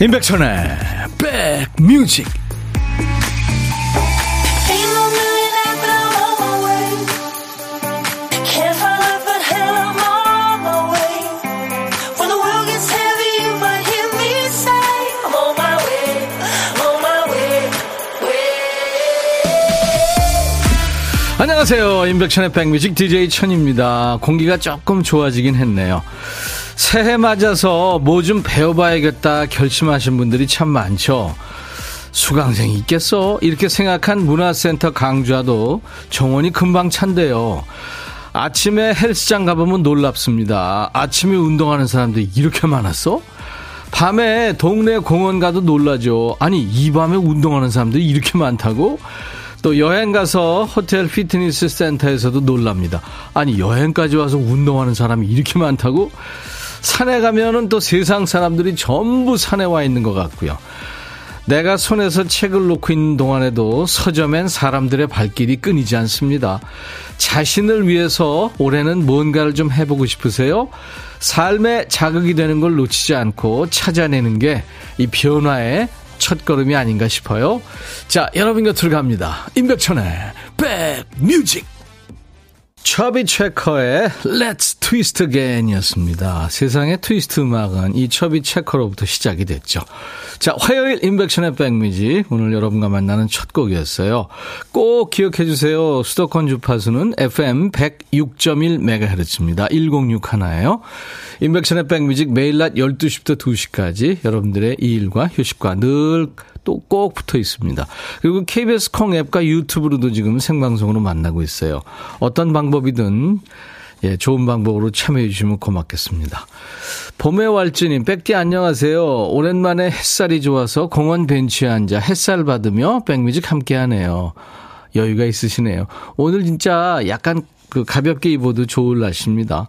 임백천의 백뮤직. 안녕하세요. 임백천의 백뮤직 DJ 천입니다. 공기가 조금 좋아지긴 했네요 새해 맞아서 뭐 좀 배워봐야겠다 결심하신 분들이 참 많죠. 수강생이 있겠어? 이렇게 생각한 문화센터 강좌도 정원이 금방 찬대요. 아침에 헬스장 가보면 놀랍습니다. 아침에 운동하는 사람들이 이렇게 많았어? 밤에 동네 공원 가도 놀라죠. 아니, 이 밤에 운동하는 사람들이 이렇게 많다고? 또 여행 가서 호텔 피트니스 센터에서도 놀랍니다. 아니, 여행까지 와서 운동하는 사람이 이렇게 많다고? 산에 가면은 또 세상 사람들이 전부 산에 와 있는 것 같고요. 내가 손에서 책을 놓고 있는 동안에도 서점엔 사람들의 발길이 끊이지 않습니다. 자신을 위해서 올해는 뭔가를 좀 해보고 싶으세요? 삶에 자극이 되는 걸 놓치지 않고 찾아내는 게 이 변화의 첫 걸음이 아닌가 싶어요. 자, 여러분 곁으로 갑니다. 임백천의 백뮤직. 처비 체커의 Let's Twist Again 이었습니다. 세상의 트위스트 음악은 이 처비 체커로부터 시작이 됐죠. 자, 화요일 임백천의 백뮤직. 오늘 여러분과 만나는 첫 곡이었어요. 꼭 기억해 주세요. 수도권 주파수는 FM 106.1MHz입니다. 106 하나예요. 임백천의 백뮤직 매일 낮 12시부터 2시까지 여러분들의 일과 휴식과 늘또 꼭 붙어 있습니다. 그리고 KBS 콩 앱과 유튜브로도 지금 생방송으로 만나고 있어요. 어떤 방법이든 예, 좋은 방법으로 참여해 주시면 고맙겠습니다. 봄의 왈츠님, 백디 안녕하세요. 오랜만에 햇살이 좋아서 공원 벤치에 앉아 햇살 받으며 백뮤직 함께 하네요. 여유가 있으시네요. 오늘 진짜 약간 그 가볍게 입어도 좋을 날씨입니다.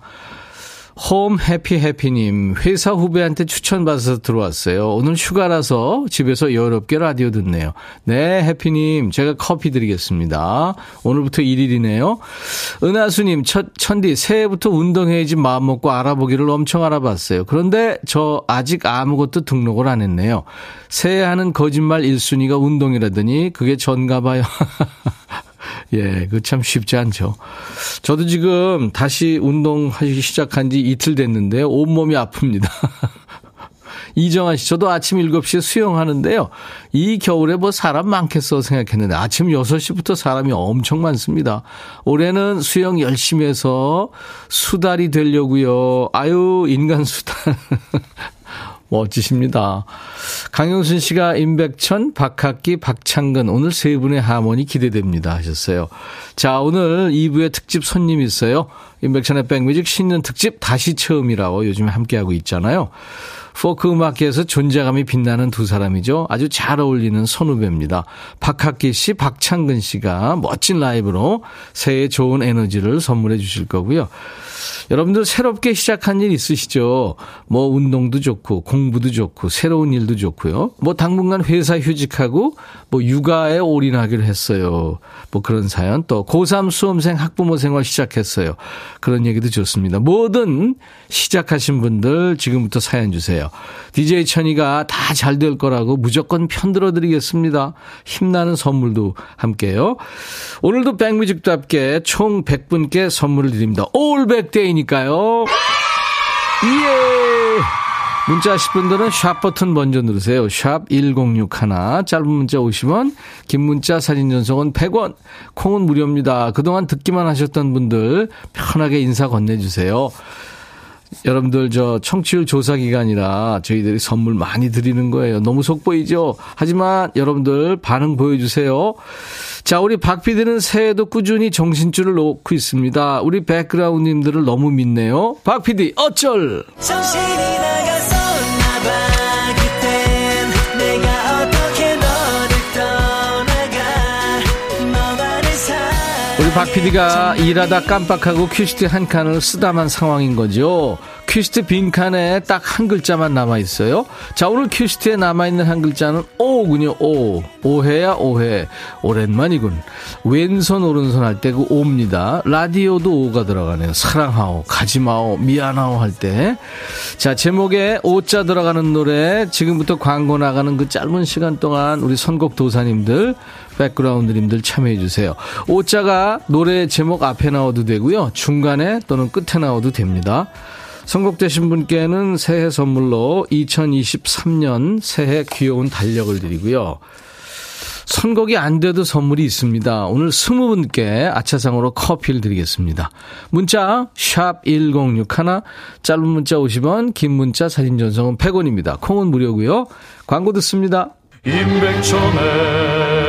홈 해피 해피님 회사 후배한테 추천받아서 들어왔어요. 오늘 휴가라서 집에서 여롭게 라디오 듣네요. 네 해피님 제가 커피 드리겠습니다. 오늘부터 1일이네요. 은하수님 첫 천디 새해부터 운동해야지 마음 먹고 알아보기를 엄청 알아봤어요. 그런데 저 아직 아무것도 등록을 안 했네요. 새해 하는 거짓말 1순위가 운동이라더니 그게 전가 봐요. 예, 그 참 쉽지 않죠. 저도 지금 다시 운동하기 시작한 지 이틀 됐는데 온몸이 아픕니다. 이정아 씨, 저도 아침 7시에 수영하는데요. 이 겨울에 뭐 사람 많겠어 생각했는데 아침 6시부터 사람이 엄청 많습니다. 올해는 수영 열심히 해서 수달이 되려고요. 아유, 인간 수달. 멋지십니다. 강영순 씨가 임백천, 박학기, 박창근 오늘 세 분의 하모니 기대됩니다 하셨어요. 자 오늘 2부의 특집 손님 있어요. 임백천의 백뮤직 신년 특집 다시 처음이라고 요즘에 함께하고 있잖아요. 포크 음악계에서 존재감이 빛나는 두 사람이죠. 아주 잘 어울리는 선후배입니다. 박학기 씨, 박창근 씨가 멋진 라이브로 새해 좋은 에너지를 선물해 주실 거고요. 여러분들 새롭게 시작한 일 있으시죠? 뭐 운동도 좋고 공부도 좋고 새로운 일도 좋고요. 뭐 당분간 회사 휴직하고 뭐 육아에 올인하기로 했어요. 뭐 그런 사연 또 고3 수험생 학부모 생활 시작했어요. 그런 얘기도 좋습니다. 뭐든 시작하신 분들 지금부터 사연 주세요. DJ 천이가 다 잘 될 거라고 무조건 편들어 드리겠습니다. 힘나는 선물도 함께요. 오늘도 백뮤직답게 총 100분께 선물을 드립니다. 올 100데이니까요. 예! 문자 하실 분들은 샵 버튼 먼저 누르세요. 샵 1061. 짧은 문자 50원, 긴 문자 사진 전송은 100원. 콩은 무료입니다. 그동안 듣기만 하셨던 분들 편하게 인사 건네주세요. 여러분들 저 청취율 조사 기간이라 저희들이 선물 많이 드리는 거예요. 너무 속보이죠? 하지만 여러분들 반응 보여주세요. 자, 우리 박 PD는 새해도 꾸준히 정신줄을 놓고 있습니다. 우리 백그라운드님들을 너무 믿네요. 박 PD 어쩔! 정신이 나 박 PD가 일하다 깜빡하고 cue sheet 한 칸을 쓰다만 상황인 거죠. cue sheet 빈 칸에 딱 한 글자만 남아 있어요. 자, 오늘 cue sheet에 남아 있는 한 글자는 오군요, 오. 오해야, 오해. 오랜만이군. 왼손, 오른손 할 때 그 오입니다. 라디오도 오가 들어가네요. 사랑하오, 가지마오, 미안하오 할 때. 자, 제목에 오자 들어가는 노래, 지금부터 광고 나가는 그 짧은 시간 동안 우리 선곡 도사님들, 백그라운드님들 참여해주세요. 오자가 노래 제목 앞에 나와도 되고요. 중간에 또는 끝에 나와도 됩니다. 선곡되신 분께는 새해 선물로 2023년 새해 귀여운 달력을 드리고요. 선곡이 안 돼도 선물이 있습니다. 오늘 20분께 아차상으로 커피를 드리겠습니다. 문자 1061, 짧은 문자 50원, 긴 문자 사진 전송은 100원입니다. 콩은 무료고요. 광고 듣습니다. 임백천의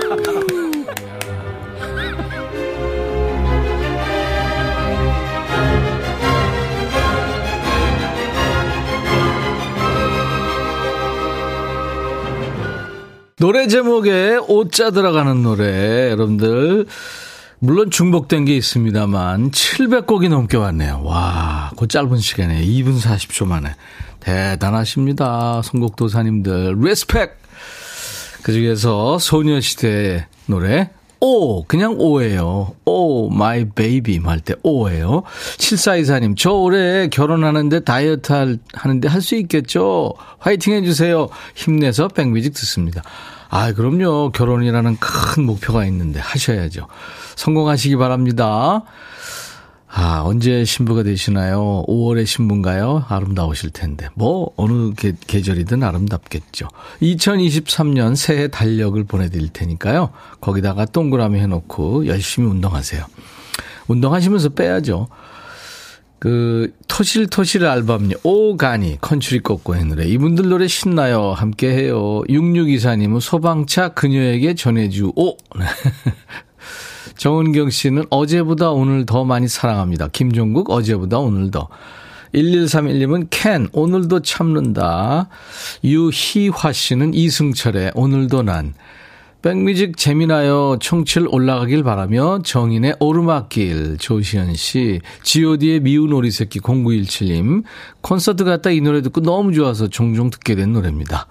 노래 제목에 오자 들어가는 노래 여러분들 물론 중복된 게 있습니다만 700곡이 넘게 왔네요. 와, 그 짧은 시간에 2분 40초 만에 대단하십니다. 선곡도사님들 respect. 그중에서 소녀시대 노래 Oh, 그냥 Oh예요. Oh, my baby 할때 Oh예요. 7424님, 저 올해 결혼하는데 다이어트 할, 하는데 할 수 있겠죠? 화이팅 해주세요. 힘내서 백뮤직 듣습니다. 아, 그럼요. 결혼이라는 큰 목표가 있는데 하셔야죠. 성공하시기 바랍니다. 아, 언제 신부가 되시나요? 5월에 신부인가요? 아름다우실 텐데. 뭐, 어느 계, 계절이든 아름답겠죠. 2023년 새해 달력을 보내드릴 테니까요. 거기다가 동그라미 해놓고 열심히 운동하세요. 운동하시면서 빼야죠. 그, 토실토실 알밤님, 오가니, 컨츄리 꺾고의 노래. 이분들 노래 신나요. 함께 해요. 6624님은 소방차 그녀에게 전해주, 오! 정은경 씨는 어제보다 오늘 더 많이 사랑합니다. 김종국 어제보다 오늘 더. 1131님은 캔 오늘도 참는다. 유희화 씨는 이승철의 오늘도 난. 백뮤직 재미나요. 청취를 올라가길 바라며 정인의 오르막길 조시현 씨, god의 미운 오리 새끼 0917님 콘서트 갔다 이 노래 듣고 너무 좋아서 종종 듣게 된 노래입니다.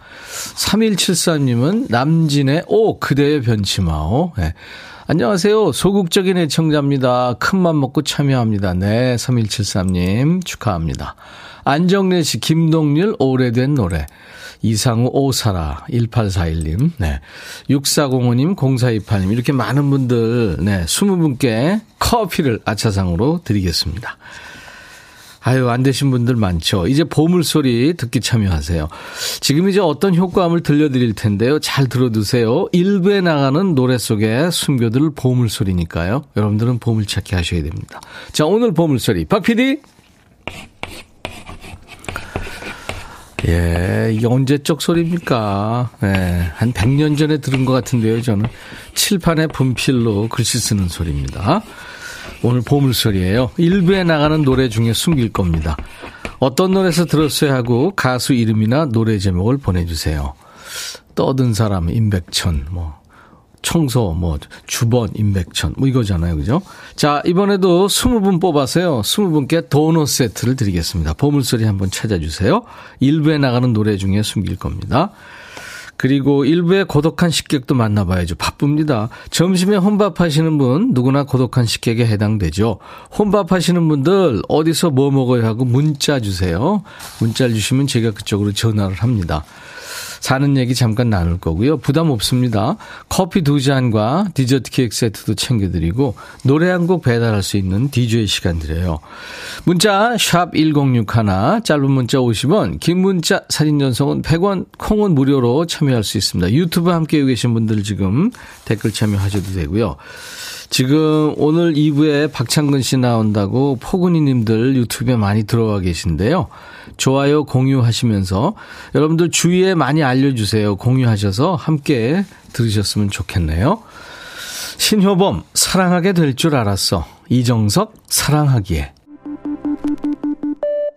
3173님은 남진의 오 그대의 변치마오. 네. 안녕하세요. 소극적인 애청자입니다. 큰맘 먹고 참여합니다. 네, 3173님 축하합니다. 안정래 씨, 김동률 오래된 노래. 이상우 오사라 1841님, 네. 6405님, 0428님 이렇게 많은 분들 네, 20분께 커피를 아차상으로 드리겠습니다. 아유, 안 되신 분들 많죠. 이제 보물소리 듣기 참여하세요. 지금 이제 어떤 효과음을 들려드릴 텐데요. 잘 들어두세요. 일부에 나가는 노래 속에 숨겨둘 보물소리니까요. 여러분들은 보물찾기 하셔야 됩니다. 자, 오늘 보물소리. 박 PD. 예, 이게 언제적 소리입니까? 예, 한 100년 전에 들은 것 같은데요, 저는. 칠판에 분필로 글씨 쓰는 소리입니다. 오늘 보물소리예요. 일부에 나가는 노래 중에 숨길 겁니다. 어떤 노래에서 들었어야 하고 가수 이름이나 노래 제목을 보내주세요. 떠든 사람 임백천 뭐 청소 뭐 주번 임백천 뭐 이거잖아요. 그죠? 자 이번에도 20분 뽑아서요. 20분께 도넛 세트를 드리겠습니다. 보물소리 한번 찾아주세요. 일부에 나가는 노래 중에 숨길 겁니다. 그리고 일부의 고독한 식객도 만나봐야죠. 바쁩니다. 점심에 혼밥 하시는 분 누구나 고독한 식객에 해당되죠. 혼밥 하시는 분들 어디서 뭐 먹어야 하고 문자 주세요. 문자 주시면 제가 그쪽으로 전화를 합니다. 사는 얘기 잠깐 나눌 거고요. 부담 없습니다. 커피 두 잔과 디저트 케이크 세트도 챙겨드리고 노래 한 곡 배달할 수 있는 DJ 시간 드려요. 문자 샵 1061, 짧은 문자 50원, 긴 문자 사진 전송은 100원, 콩은 무료로 참여할 수 있습니다. 유튜브 함께 계신 분들 지금 댓글 참여하셔도 되고요. 지금 오늘 2부에 박창근 씨 나온다고 포근이 님들 유튜브에 많이 들어와 계신데요. 좋아요 공유하시면서 여러분들 주위에 많이 알려주세요. 공유하셔서 함께 들으셨으면 좋겠네요. 신효범 사랑하게 될 줄 알았어. 이정석 사랑하기에.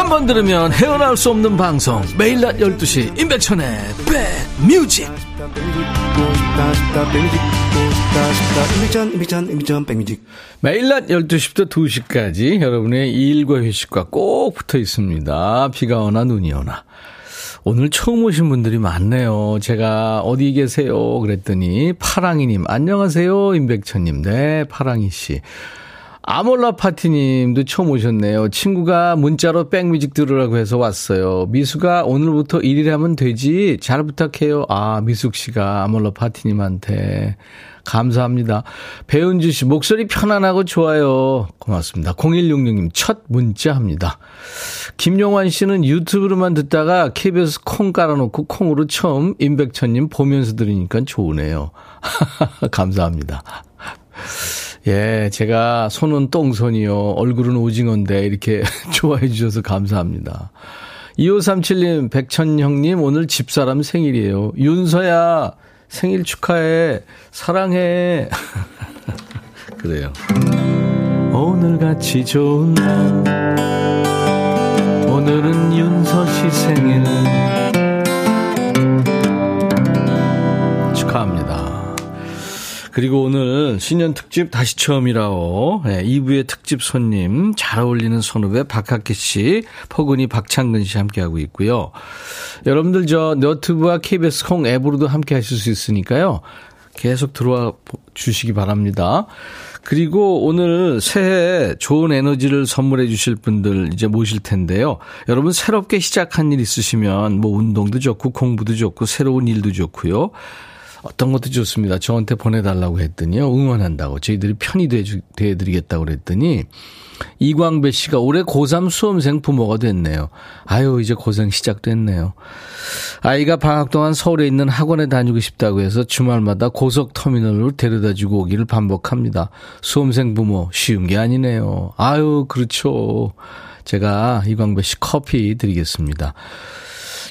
한 번 들으면 헤어나올 수 없는 방송 매일 낮 12시 임백천의 백뮤직 매일 낮 12시부터 2시까지 여러분의 일과 휴식과 꼭 붙어 있습니다. 비가 오나 눈이 오나. 오늘 처음 오신 분들이 많네요. 제가 어디 계세요? 그랬더니 파랑이님 안녕하세요. 임백천님. 네, 파랑이 씨. 아몰라 파티님도 처음 오셨네요. 친구가 문자로 백뮤직 들으라고 해서 왔어요. 미수가 오늘부터 1일 하면 되지. 잘 부탁해요. 아, 미숙 씨가 아몰라 파티님한테. 감사합니다. 배은주 씨, 목소리 편안하고 좋아요. 고맙습니다. 0166님, 첫 문자 합니다. 김용환 씨는 유튜브로만 듣다가 KBS 콩 깔아놓고 콩으로 처음 임백천님 보면서 들으니까 좋으네요. 감사합니다. 예, 제가 손은 똥손이요. 얼굴은 오징어인데 이렇게 좋아해 주셔서 감사합니다. 2537님, 백천형님, 오늘 집사람 생일이에요. 윤서야, 생일 축하해. 사랑해. 그래요. 오늘같이 좋은 날. 오늘은 윤서 씨 생일. 그리고 오늘 신년 특집 다시 처음이라오. 네, 2부의 특집 손님 잘 어울리는 선후배 박학기 씨, 포근이 박창근 씨 함께하고 있고요. 여러분들 저 너튜브와 KBS 콩 앱으로도 함께 하실 수 있으니까요. 계속 들어와 주시기 바랍니다. 그리고 오늘 새해 좋은 에너지를 선물해 주실 분들 이제 모실 텐데요. 여러분 새롭게 시작한 일 있으시면 뭐 운동도 좋고 공부도 좋고 새로운 일도 좋고요. 어떤 것도 좋습니다. 저한테 보내달라고 했더니요. 응원한다고. 저희들이 편히 대해드리겠다고 그랬더니 이광배 씨가 올해 고3 수험생 부모가 됐네요. 아유, 이제 고생 시작됐네요. 아이가 방학 동안 서울에 있는 학원에 다니고 싶다고 해서 주말마다 고속터미널로 데려다 주고 오기를 반복합니다. 수험생 부모 쉬운 게 아니네요. 아유, 그렇죠. 제가 이광배 씨 커피 드리겠습니다.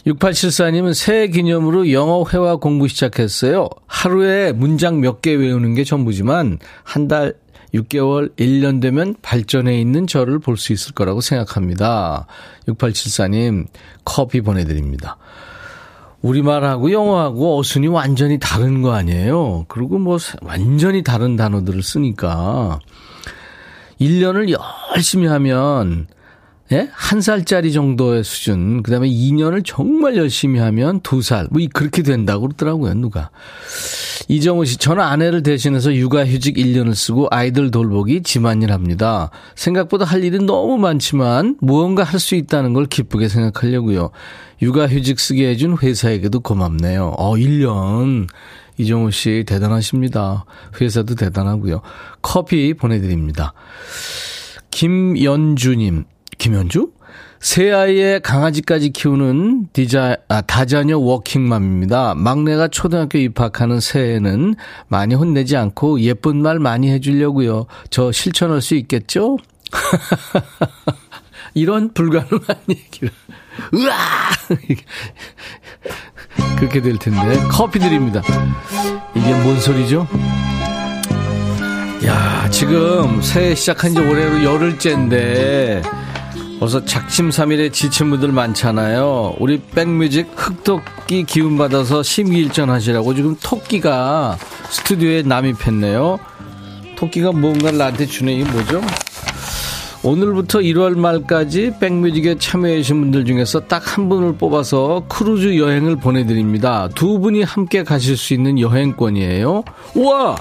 6874님은 새해 기념으로 영어 회화 공부 시작했어요. 하루에 문장 몇 개 외우는 게 전부지만 한 달 6개월, 1년 되면 발전해 있는 저를 볼 수 있을 거라고 생각합니다. 6874님, 커피 보내드립니다. 우리말하고 영어하고 어순이 완전히 다른 거 아니에요? 그리고 뭐 완전히 다른 단어들을 쓰니까 1년을 열심히 하면 예? 한 살짜리 정도의 수준, 그 다음에 2년을 정말 열심히 하면 2살, 뭐, 그렇게 된다고 그러더라고요, 누가. 이정우 씨, 저는 아내를 대신해서 육아휴직 1년을 쓰고 아이들 돌보기 집안일 합니다. 생각보다 할 일은 너무 많지만 무언가 할 수 있다는 걸 기쁘게 생각하려고요. 육아휴직 쓰게 해준 회사에게도 고맙네요. 어, 1년. 이정우 씨, 대단하십니다. 회사도 대단하고요. 커피 보내드립니다. 김연주님, 김현주? 새 아이의 강아지까지 키우는 디자, 아, 다자녀 워킹맘입니다. 막내가 초등학교 입학하는 새해에는 많이 혼내지 않고 예쁜 말 많이 해주려고요. 저 실천할 수 있겠죠? 이런 불가능한 얘기를. 으아! 그렇게 될 텐데. 커피 드립니다. 이게 뭔 소리죠? 야, 지금 새해 시작한 지 올해로 열흘째인데, 벌써 작심삼일에 지친 분들 많잖아요. 우리 백뮤직 흑토끼 기운 받아서 심기일전 하시라고 지금 토끼가 스튜디오에 남입했네요. 토끼가 뭔가를 나한테 주네. 이게 뭐죠? 오늘부터 1월 말까지 백뮤직에 참여해주신 분들 중에서 딱 한 분을 뽑아서 크루즈 여행을 보내드립니다. 두 분이 함께 가실 수 있는 여행권이에요. 우와!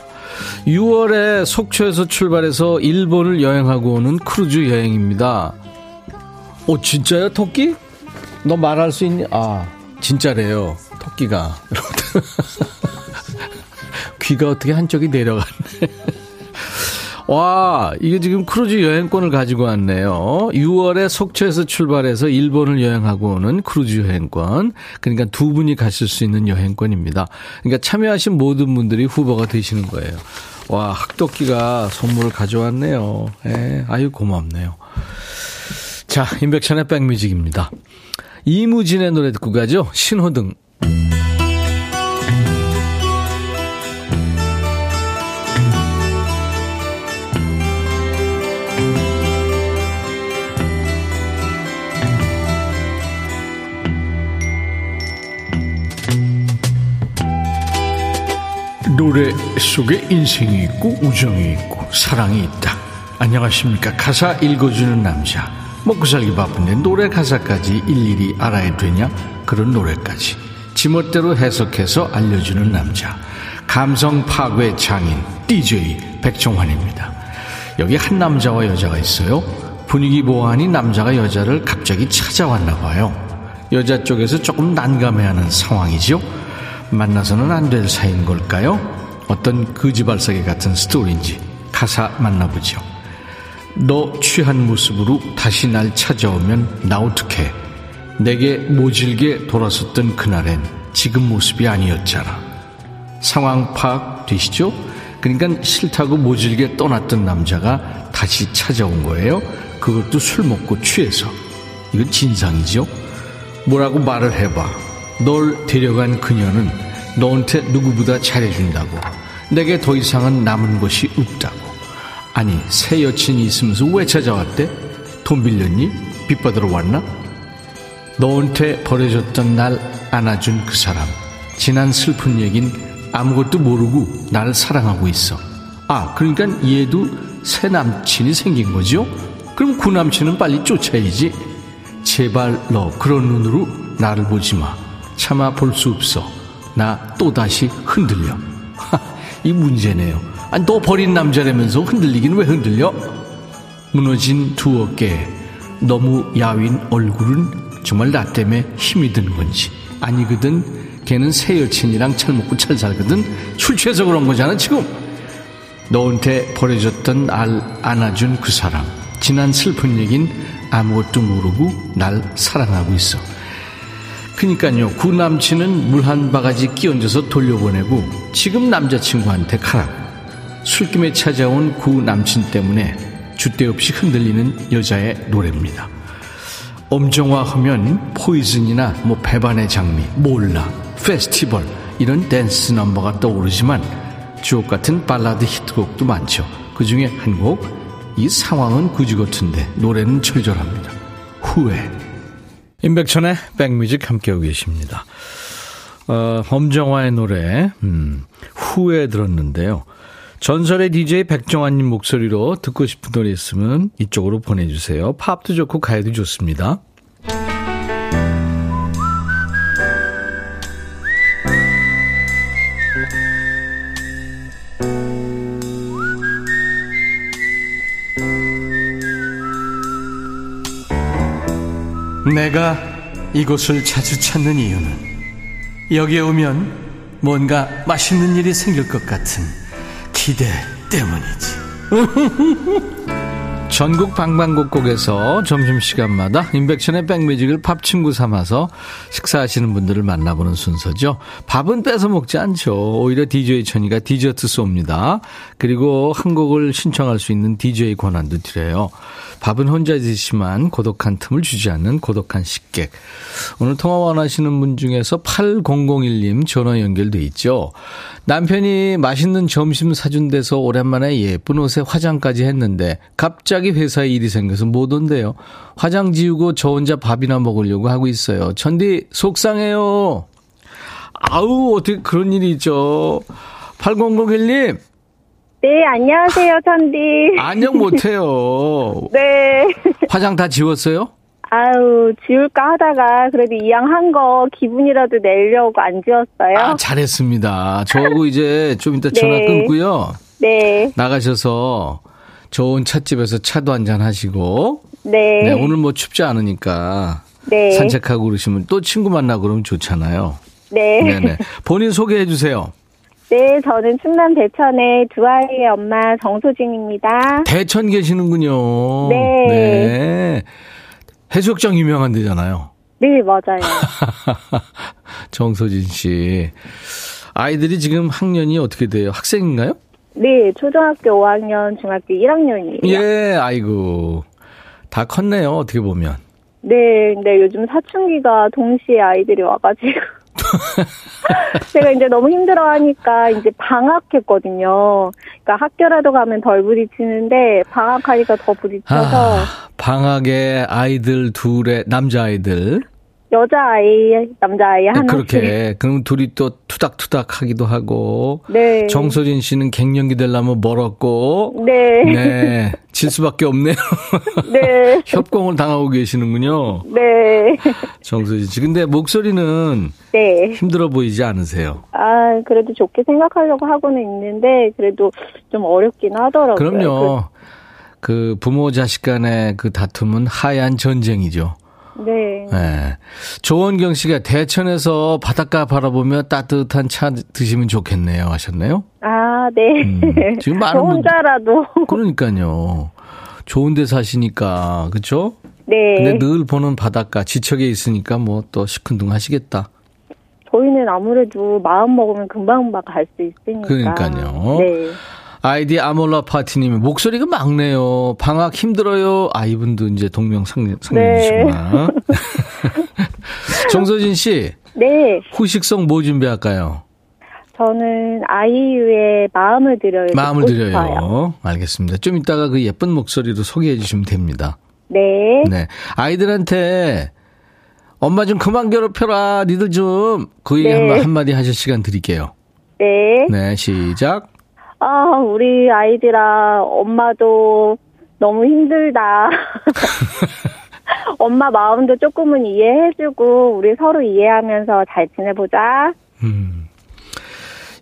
6월에 속초에서 출발해서 일본을 여행하고 오는 크루즈 여행입니다. 오, 진짜요, 토끼? 너 말할 수 있니? 아, 진짜래요. 토끼가. 귀가 어떻게 한쪽이 내려갔네. 와, 이게 지금 크루즈 여행권을 가지고 왔네요. 6월에 속초에서 출발해서 일본을 여행하고 오는 크루즈 여행권. 그러니까 두 분이 가실 수 있는 여행권입니다. 그러니까 참여하신 모든 분들이 후보가 되시는 거예요. 와, 백토끼가 선물을 가져왔네요. 예, 아유, 고맙네요. 자, 임백천의 백뮤직입니다. 이무진의 노래 듣고 가죠. 신호등. 노래 속에 인생이 있고 우정이 있고 사랑이 있다. 안녕하십니까. 가사 읽어주는 남자. 먹고 살기 바쁜데 노래 가사까지 일일이 알아야 되냐? 그런 노래까지. 지멋대로 해석해서 알려주는 남자. 감성 파괴 장인 DJ 백종환입니다. 여기 한 남자와 여자가 있어요. 분위기 보완이 남자가 여자를 갑자기 찾아왔나 봐요. 여자 쪽에서 조금 난감해하는 상황이지요. 만나서는 안 될 사이인 걸까요? 어떤 거지발사기 같은 스토리인지 가사 만나보죠. 너 취한 모습으로 다시 날 찾아오면 나 어떡해. 내게 모질게 돌아섰던 그날엔 지금 모습이 아니었잖아. 상황 파악 되시죠? 그러니까 싫다고 모질게 떠났던 남자가 다시 찾아온 거예요. 그것도 술 먹고 취해서. 이건 진상이죠? 뭐라고 말을 해봐. 널 데려간 그녀는 너한테 누구보다 잘해준다고. 내게 더 이상은 남은 것이 없다고. 아니, 새 여친이 있으면서 왜 찾아왔대? 돈 빌렸니? 빚 받으러 왔나? 너한테 버려졌던 날 안아준 그 사람. 지난 슬픈 얘긴 아무것도 모르고 날 사랑하고 있어. 아, 그러니까 얘도 새 남친이 생긴 거죠? 그럼 그 남친은 빨리 쫓아야지. 제발 너 그런 눈으로 나를 보지 마. 차마 볼수 없어. 나 또다시 흔들려. 이 문제네요. 아니, 너 버린 남자라면서 흔들리긴 왜 흔들려? 무너진 두 어깨, 너무 야윈 얼굴은 정말 나 때문에 힘이 든 건지. 아니거든, 걔는 새 여친이랑 잘 먹고 잘 살거든. 술 취해서 그런 거잖아, 지금. 너한테 버려졌던 알 안아준 그 사람. 지난 슬픈 얘긴 아무것도 모르고 날 사랑하고 있어. 그니까요, 그 남친은 물 한 바가지 끼얹어서 돌려보내고 지금 남자친구한테 가라. 술김에 찾아온 그 남친 때문에 주대 없이 흔들리는 여자의 노래입니다. 엄정화 하면 포이즌이나 뭐 배반의 장미, 몰라, 페스티벌 이런 댄스 넘버가 떠오르지만 주옥 같은 발라드 히트곡도 많죠. 그 중에 한 곡, 이 상황은 그지 같은데 노래는 처절합니다. 후회. 임백천의 백뮤직 함께하고 계십니다. 어, 엄정화의 노래, 음, 후회 들었는데요. 전설의 DJ 백정환님 목소리로 듣고 싶은 노래 있으면 이쪽으로 보내주세요. 팝도 좋고 가요도 좋습니다. 내가 이곳을 자주 찾는 이유는 여기에 오면 뭔가 맛있는 일이 생길 것 같은 기대 때문이지. 전국 방방곡곡에서 점심시간마다 인백션의 백뮤직을 밥 친구 삼아서 식사하시는 분들을 만나보는 순서죠. 밥은 뺏어 먹지 않죠. 오히려 DJ 천이가 디저트 쏩니다. 그리고 한 곡을 신청할 수 있는 DJ 권한도 드려요. 밥은 혼자 드시지만 고독한 틈을 주지 않는 고독한 식객. 오늘 통화 원하시는 분 중에서 8001님 전화 연결돼 있죠. 남편이 맛있는 점심 사준 데서 오랜만에 예쁜 옷에 화장까지 했는데 갑자기 회사에 일이 생겨서 못 온대요. 화장 지우고 저 혼자 밥이나 먹으려고 하고 있어요. 전디 속상해요. 아우 어떻게 그런 일이 있죠. 8001님 네, 안녕하세요, 천디. 안녕 못해요. 네. 화장 다 지웠어요? 아유, 지울까 하다가 그래도 이왕 한 거 기분이라도 내려고 안 지웠어요. 아, 잘했습니다. 저하고 이제 좀 이따 전화 네. 끊고요. 네, 나가셔서 좋은 찻집에서 차도 한잔 하시고. 네, 네, 오늘 뭐 춥지 않으니까 네. 산책하고 그러시면 또 친구 만나고 그러면 좋잖아요. 네. 네네. 본인 소개해 주세요. 네, 저는 충남 대천의 두 아이의 엄마 정소진입니다. 대천 계시는군요. 네. 네. 해수욕장 유명한 데잖아요. 네, 맞아요. 정소진 씨. 아이들이 지금 학년이 어떻게 돼요? 학생인가요? 네, 초등학교 5학년, 중학교 1학년이에요. 예, 아이고. 다 컸네요, 어떻게 보면. 네, 근데 요즘 사춘기가 동시에 아이들이 와가지고. 제가 이제 너무 힘들어 하니까 이제 방학했거든요. 그러니까 학교라도 가면 덜 부딪히는데 방학하니까 더 부딪혀서 아, 방학에 아이들 둘의 남자 아이들. 여자아이, 남자아이 하나씩. 그렇게. 그럼 둘이 또 투닥투닥 하기도 하고. 네. 정소진 씨는 갱년기 되려면 멀었고. 네. 네. 질 수밖에 없네요. 네. 협공을 당하고 계시는군요. 네. 정소진 씨. 근데 목소리는 네. 힘들어 보이지 않으세요? 아, 그래도 좋게 생각하려고 하고는 있는데, 그래도 좀 어렵긴 하더라고요. 그럼요. 그 부모 자식 간의 그 다툼은 하얀 전쟁이죠. 그, 네. 네. 조원경 씨가 대천에서 바닷가 바라보며 따뜻한 차 드시면 좋겠네요 하셨네요. 아, 네. 음, 지금 많은 저 분- 혼자라도. 그러니까요. 좋은 데 사시니까 그렇죠? 네. 근데 늘 보는 바닷가 지척에 있으니까 뭐 또 시큰둥 하시겠다. 저희는 아무래도 마음 먹으면 금방금방 갈 수 있으니까. 그러니까요. 네. 아이디 아몰라 파티님이 목소리가 막네요. 방학 힘들어요. 아 이분도 이제 동명 상상이시구나 정서진 씨 네. 후식성 뭐 준비할까요? 저는 아이유의 마음을 드려요. 마음을 드려요. 싶어요. 알겠습니다. 좀 이따가 그 예쁜 목소리로 소개해 주시면 됩니다. 네. 네. 아이들한테 엄마 좀 그만 괴롭혀라. 니들 좀. 그 얘기 네. 한마- 한마디 하실 시간 드릴게요. 네. 네, 시작. 아, 우리 아이들아, 엄마도 너무 힘들다. 엄마 마음도 조금은 이해해주고, 우리 서로 이해하면서 잘 지내보자. 음.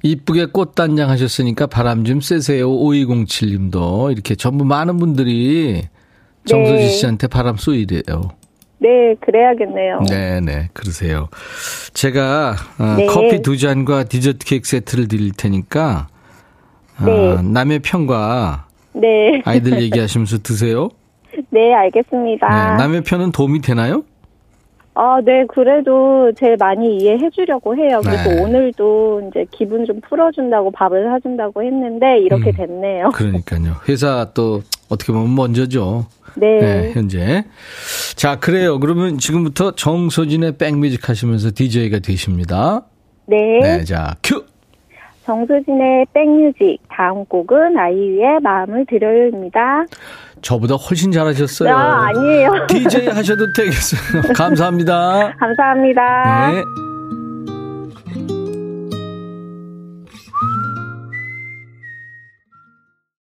이쁘게 꽃단장 하셨으니까 바람 좀 쐬세요. 5207 님도 이렇게 전부 많은 분들이 정서지 네. 씨한테 바람 쏘이래요. 네, 그래야겠네요. 네, 네, 그러세요. 제가 어, 네. 커피 두 잔과 디저트 케이크 세트를 드릴 테니까 어, 네. 남의 편과 네. 아이들 얘기하시면서 드세요. 네, 알겠습니다. 네, 남의 편은 도움이 되나요? 아, 네, 그래도 제일 많이 이해해 주려고 해요. 그래서 네. 오늘도 이제 기분 좀 풀어준다고 밥을 사준다고 했는데, 이렇게 음. 됐네요. 그러니까요. 회사 또 어떻게 보면 먼저죠. 네. 네, 현재. 자, 그래요. 그러면 지금부터 정소진의 백뮤직 하시면서 DJ가 되십니다. 네. 네, 자, 큐! 정수진의 백뮤직. 다음 곡은 아이유의 마음을 드려요입니다. 저보다 훨씬 잘하셨어요. 아, 아니에요. DJ 하셔도 되겠어요. 감사합니다. 감사합니다. 네.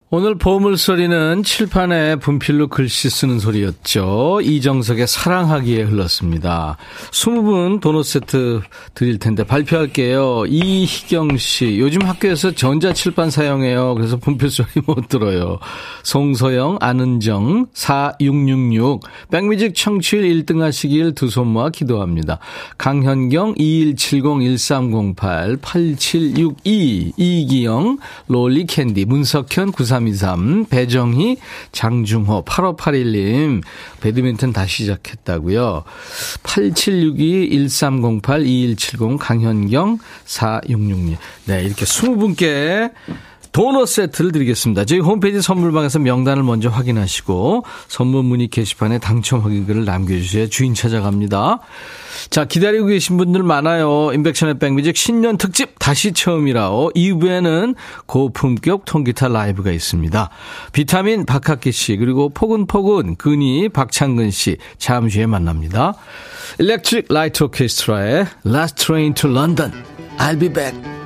오늘 보물소리는 칠판에 분필로 글씨 쓰는 소리였죠. 이정석의 사랑하기에 흘렀습니다. 20분 도넛 세트 드릴 텐데 발표할게요. 이희경 씨, 요즘 학교에서 전자칠판 사용해요. 그래서 분필 소리 못 들어요. 송소영, 안은정, 4666, 백뮤직 청취율 1등 하시길 두 손 모아 기도합니다. 강현경, 2170-1308, 8762, 이기영, 롤리캔디, 문석현, 9323, 배정희, 장중호, 8581님, 배드민턴 다시 시작했다고요. 8762, 1308, 2170, 강현경, 4666. 네, 이렇게 20분께 도넛 세트를 드리겠습니다. 저희 홈페이지 선물방에서 명단을 먼저 확인하시고 선물 문의 게시판에 당첨 확인글을 남겨주셔야 주인 찾아갑니다. 자 기다리고 계신 분들 많아요. 인백션의 백뮤직 신년 특집 다시 처음이라오 2부에는 고품격 통기타 라이브가 있습니다. 비타민 박학기 씨 그리고 포근포근 근이 박창근 씨 잠시 후에 만납니다. 일렉트릭 라이트 오케스트라의 Last Train to London I'll be back.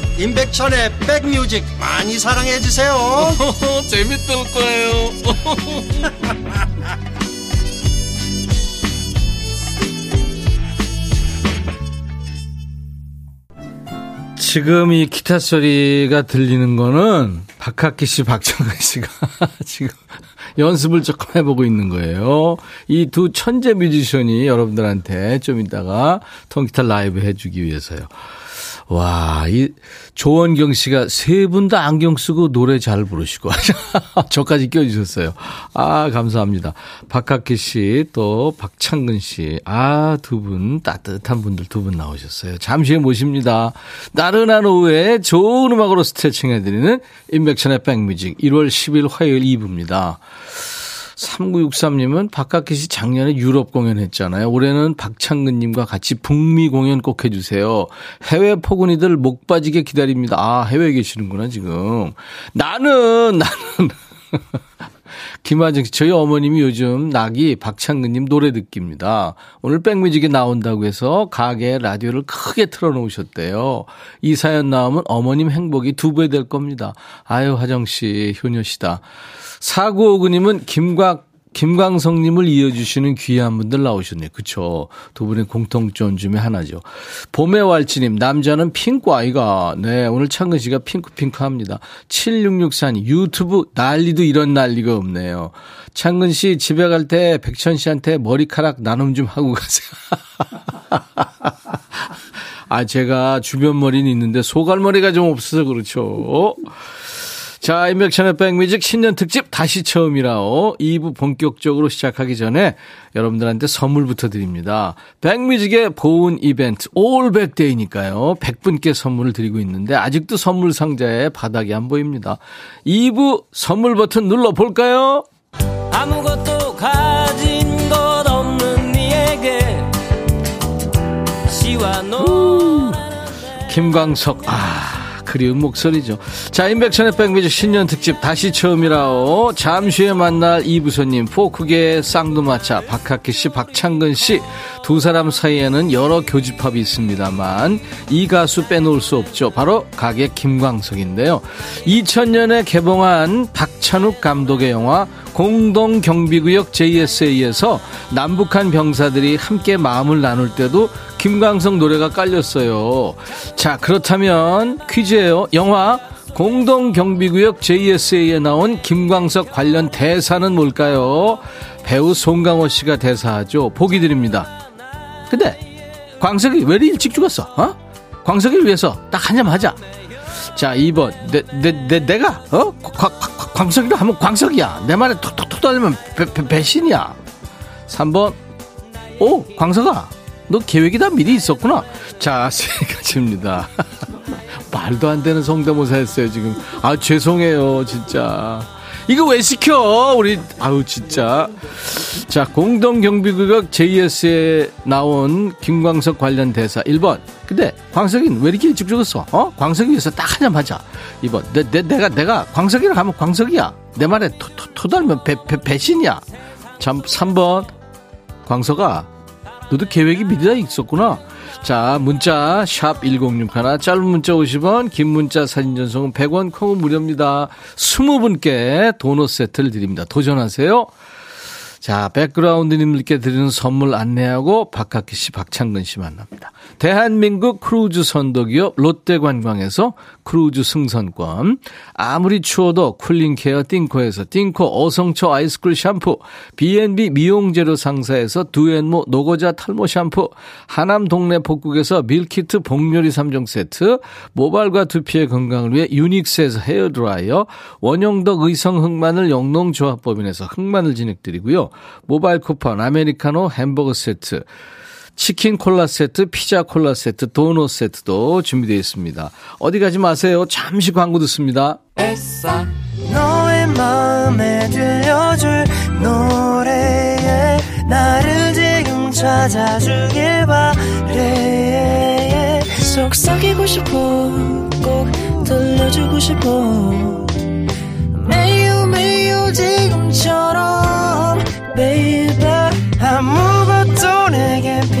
임백천의 백뮤직 많이 사랑해 주세요 재밌을 거예요 지금 이 기타 소리가 들리는 거는 박학기 씨, 박정근 씨가 지금 연습을 조금 해보고 있는 거예요. 이 두 천재 뮤지션이 여러분들한테 좀 이따가 통기타 라이브 해주기 위해서요. 와, 이 조원경 씨가 세 분 다 안경 쓰고 노래 잘 부르시고 저까지 껴주셨어요. 아, 감사합니다. 박학기 씨, 또 박창근 씨. 아, 두 분 따뜻한 분들 두 분 나오셨어요. 잠시 후에 모십니다. 나른한 오후에 좋은 음악으로 스트레칭 해드리는 인백천의 백뮤직 1월 10일 화요일 2부입니다. 3963님은 박학기 씨 작년에 유럽 공연했잖아요. 올해는 박창근 님과 같이 북미 공연 꼭 해주세요. 해외 포근이들 목 빠지게 기다립니다. 아, 해외에 계시는구나, 지금. 나는, 나는. 김하정 씨, 저희 어머님이 요즘 낙이 박창근님 노래 듣기입니다. 오늘 백뮤직에 나온다고 해서 가게 라디오를 크게 틀어놓으셨대요. 이 사연 나오면 어머님 행복이 두 배 될 겁니다. 아유, 하정 씨, 효녀 씨다. 4959님은 김곽, 김광석님을 이어주시는 귀한 분들 나오셨네요. 그쵸. 두 분의 공통점 중에 하나죠. 봄의 왈츠님, 남자는 핑크 아이가. 네, 오늘 창근 씨가 핑크핑크 합니다. 7664님, 유튜브 난리도 이런 난리가 없네요. 창근 씨 집에 갈 때 백천 씨한테 머리카락 나눔 좀 하고 가세요. 아, 제가 주변 머리는 있는데 소갈머리가 좀 없어서 그렇죠. 자, 인백천의 백뮤직 신년 특집 다시 처음이라오. 2부 본격적으로 시작하기 전에 여러분들한테 선물부터 드립니다. 백뮤직의 보온 이벤트 올백데이니까요. 100분께 선물을 드리고 있는데 아직도 선물 상자에 바닥이 안 보입니다. 2부 선물 버튼 눌러 볼까요? 아무것도 가진 것 없는 이에게 시와 노 김광석, 아. 그리운 목소리죠. 자, 임백천의 백뮤직 신년 특집 다시 처음이라오. 잠시 후에 만날 2부 손님, 포크계 쌍두마차, 박학기 씨, 박창근 씨. 두 사람 사이에는 여러 교집합이 있습니다만, 이 가수 빼놓을 수 없죠. 바로 가게 김광석인데요. 2000년에 개봉한 박찬욱 감독의 영화 공동경비구역 JSA에서 남북한 병사들이 함께 마음을 나눌 때도 김광석 노래가 깔렸어요. 자, 그렇다면 퀴즈예요. 영화 공동경비구역 JSA에 나온 김광석 관련 대사는 뭘까요? 배우 송강호 씨가 대사하죠. 보기 드립니다. 근데 광석이 왜 이리 일찍 죽었어? 어? 광석이를 위해서 딱 한 잔 하자. 자, 2번. 내, 내, 내, 내가, 어? 광석이라 하면 광석이야. 내 말에 톡톡톡 달리면 배, 배, 배신이야. 3번. 오, 광석아. 너 계획이 다 미리 있었구나. 자, 세 가지입니다. 말도 안 되는 성대모사 했어요, 지금. 아, 죄송해요, 진짜. 이거 왜 시켜? 우리, 아우, 진짜. 자, 공동경비구역 JS에 나온 김광석 관련 대사 1번. 근데 광석이는 왜 이렇게 일찍 죽었어? 어? 광석이 위해서 딱 한잔 하자. 2번. 내, 내, 내가, 내가 광석이랑 하면 광석이야. 내 말에 토, 토, 토달면 배, 배, 배신이야. 참, 3번. 광석아, 너도 계획이 미리 다 있었구나. 자, 문자 샵 1061, 짧은 문자 50원, 긴 문자 사진 전송은 100원, 콩은 무료입니다. 20분께 도넛 세트를 드립니다. 도전하세요. 자, 백그라운드님들께 드리는 선물 안내하고 박학기 씨, 박창근 씨 만납니다. 대한민국 크루즈 선도기업 롯데관광에서 크루즈 승선권, 아무리 추워도 쿨링케어 띵코에서 띵코 어성초 아이스쿨 샴푸, B&B 미용재료 상사에서 두앤모 노고자 탈모 샴푸, 하남 동네 복국에서 밀키트 복요리 3종 세트, 모발과 두피의 건강을 위해 유닉스에서 헤어드라이어, 원형덕 의성 흑마늘 영농조합법인에서 흑마늘 진행드리고요. 모바일 쿠폰, 아메리카노 햄버거 세트, 치킨 콜라 세트, 피자 콜라 세트, 도넛 세트도 준비되어 있습니다. 어디 가지 마세요. 잠시 광고 듣습니다. 너의 마음에 들려줄 노래에 나를 지금 찾아주길 바래 속삭이고 싶어 꼭 들려주고 싶어 매우 매우 지금처럼 baby 아무것도 내게 필요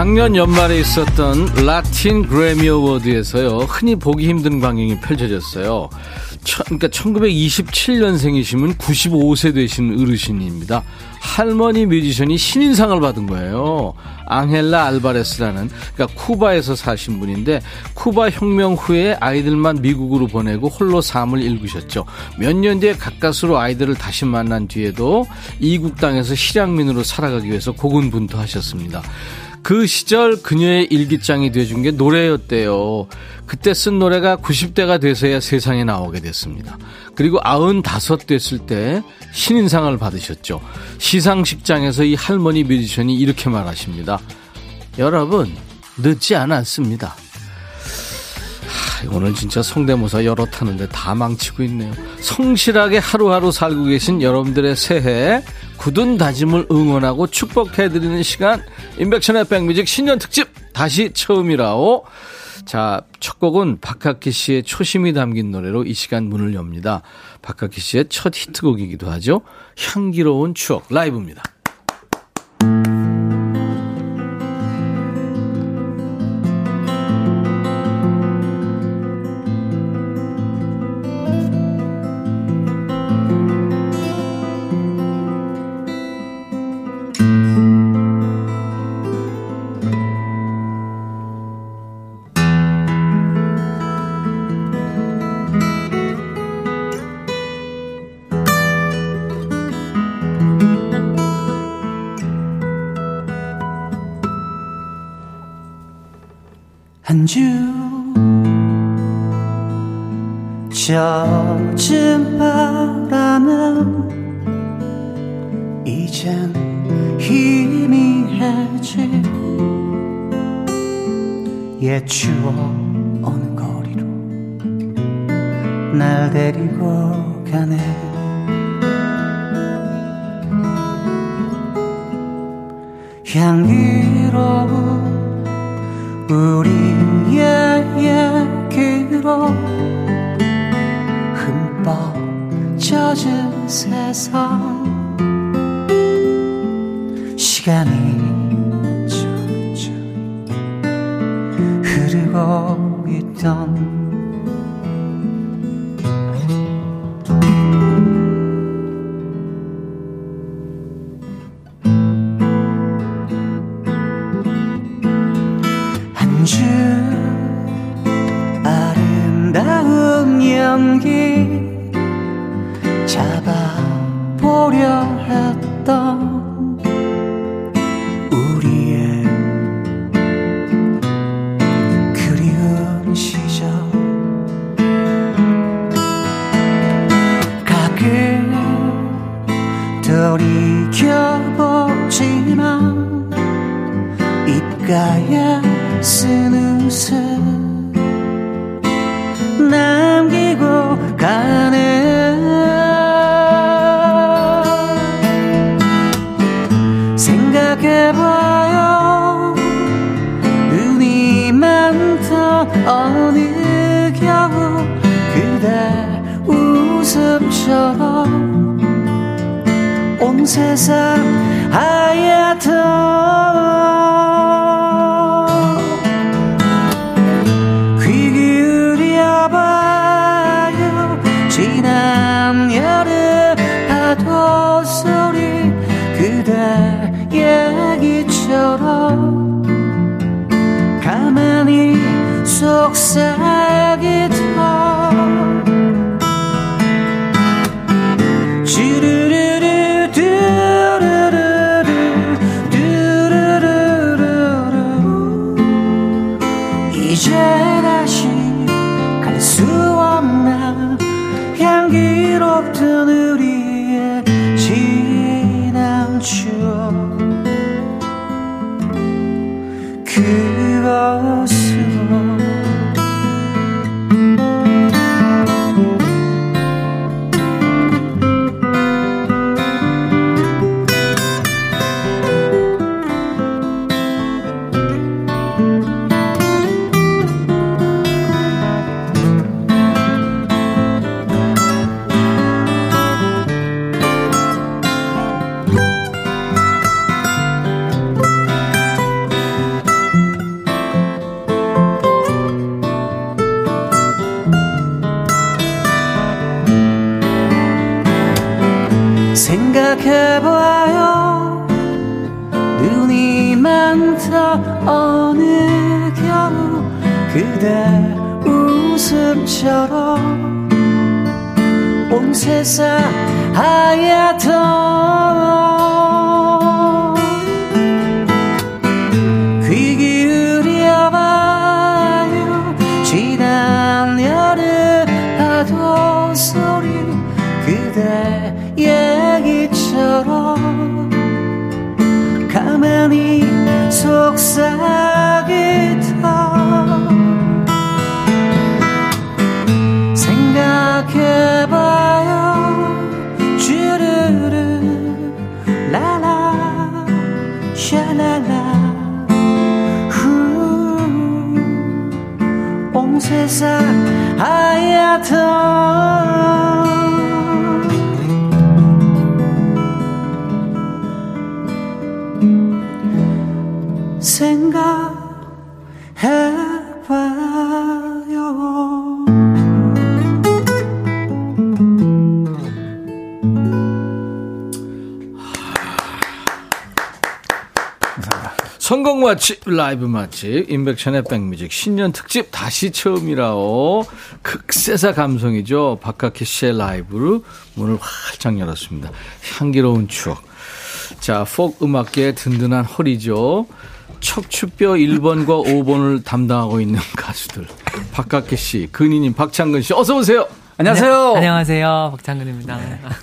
작년 연말에 있었던 라틴 그래미 어워드에서요 흔히 보기 힘든 광경이 펼쳐졌어요. 천, 그러니까 1927년생이시면 95세 되신 어르신입니다. 할머니 뮤지션이 신인상을 받은 거예요. 앙헬라 알바레스라는 그러니까 쿠바에서 사신 분인데 쿠바 혁명 후에 아이들만 미국으로 보내고 홀로 삶을 일구셨죠. 몇 년 뒤에 가까스로 아이들을 다시 만난 뒤에도 이국 땅에서 실향민으로 살아가기 위해서 고군분투하셨습니다. 그 시절 그녀의 일기장이 돼준 게 노래였대요. 그때 쓴 노래가 90대가 돼서야 세상에 나오게 됐습니다. 그리고 95 됐을 때 신인상을 받으셨죠. 시상식장에서 이 할머니 뮤지션이 이렇게 말하십니다. 여러분, 늦지 않았습니다. 하, 오늘 진짜 성대모사 여러 타는데 다 망치고 있네요. 성실하게 하루하루 살고 계신 여러분들의 새해 굳은 다짐을 응원하고 축복해드리는 시간 인백천의 백뮤직 신년 특집 다시 처음이라오 자, 첫 곡은 박학기 씨의 초심이 담긴 노래로 이 시간 문을 엽니다. 박학기 씨의 첫 히트곡이기도 하죠. 향기로운 추억 라이브입니다. 돌이켜보지만 입가에 쓴 웃음 남기고 가네 생각해봐요. 눈이 많던 어느 겨울 그대 웃음처럼 온 세상 하얗 온 세상 하얗 맛집, 라이브 맛집, 인백션의 백뮤직, 신년 특집 다시 처음이라오. 극세사 감성이죠. 박학희 씨의 라이브로 문을 활짝 열었습니다. 향기로운 추억. 자, 폭 음악계의 든든한 허리죠. 척추뼈 1번과 5번을 담당하고 있는 가수들. 박학희 씨, 근희님, 박창근 씨, 어서 오세요. 안녕하세요. 안녕하세요. 박창근입니다.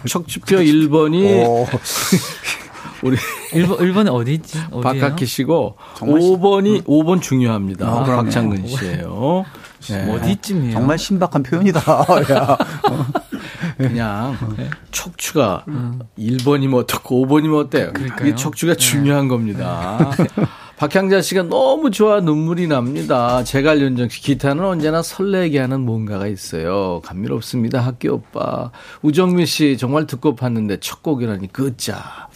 척추뼈 1번이 우리 일본, 일본에 어디 있지? 어디예요? 박학희 씨고 정말 5번이 5번 중요합니다. 아. 박창근 씨예요. 네. 어디쯤이에요? 정말 신박한 표현이다. 야. 그냥 척추가 1번이면 어떻고 5번이면 어때요? 그게 척추가 중요한 겁니다. 박향자 씨가 너무 좋아 눈물이 납니다. 제갈연정 씨 기타는 언제나 설레게 하는 뭔가가 있어요. 감미롭습니다. 학교 오빠. 우정미 씨 정말 듣고 봤는데 첫 곡이라니 끝자.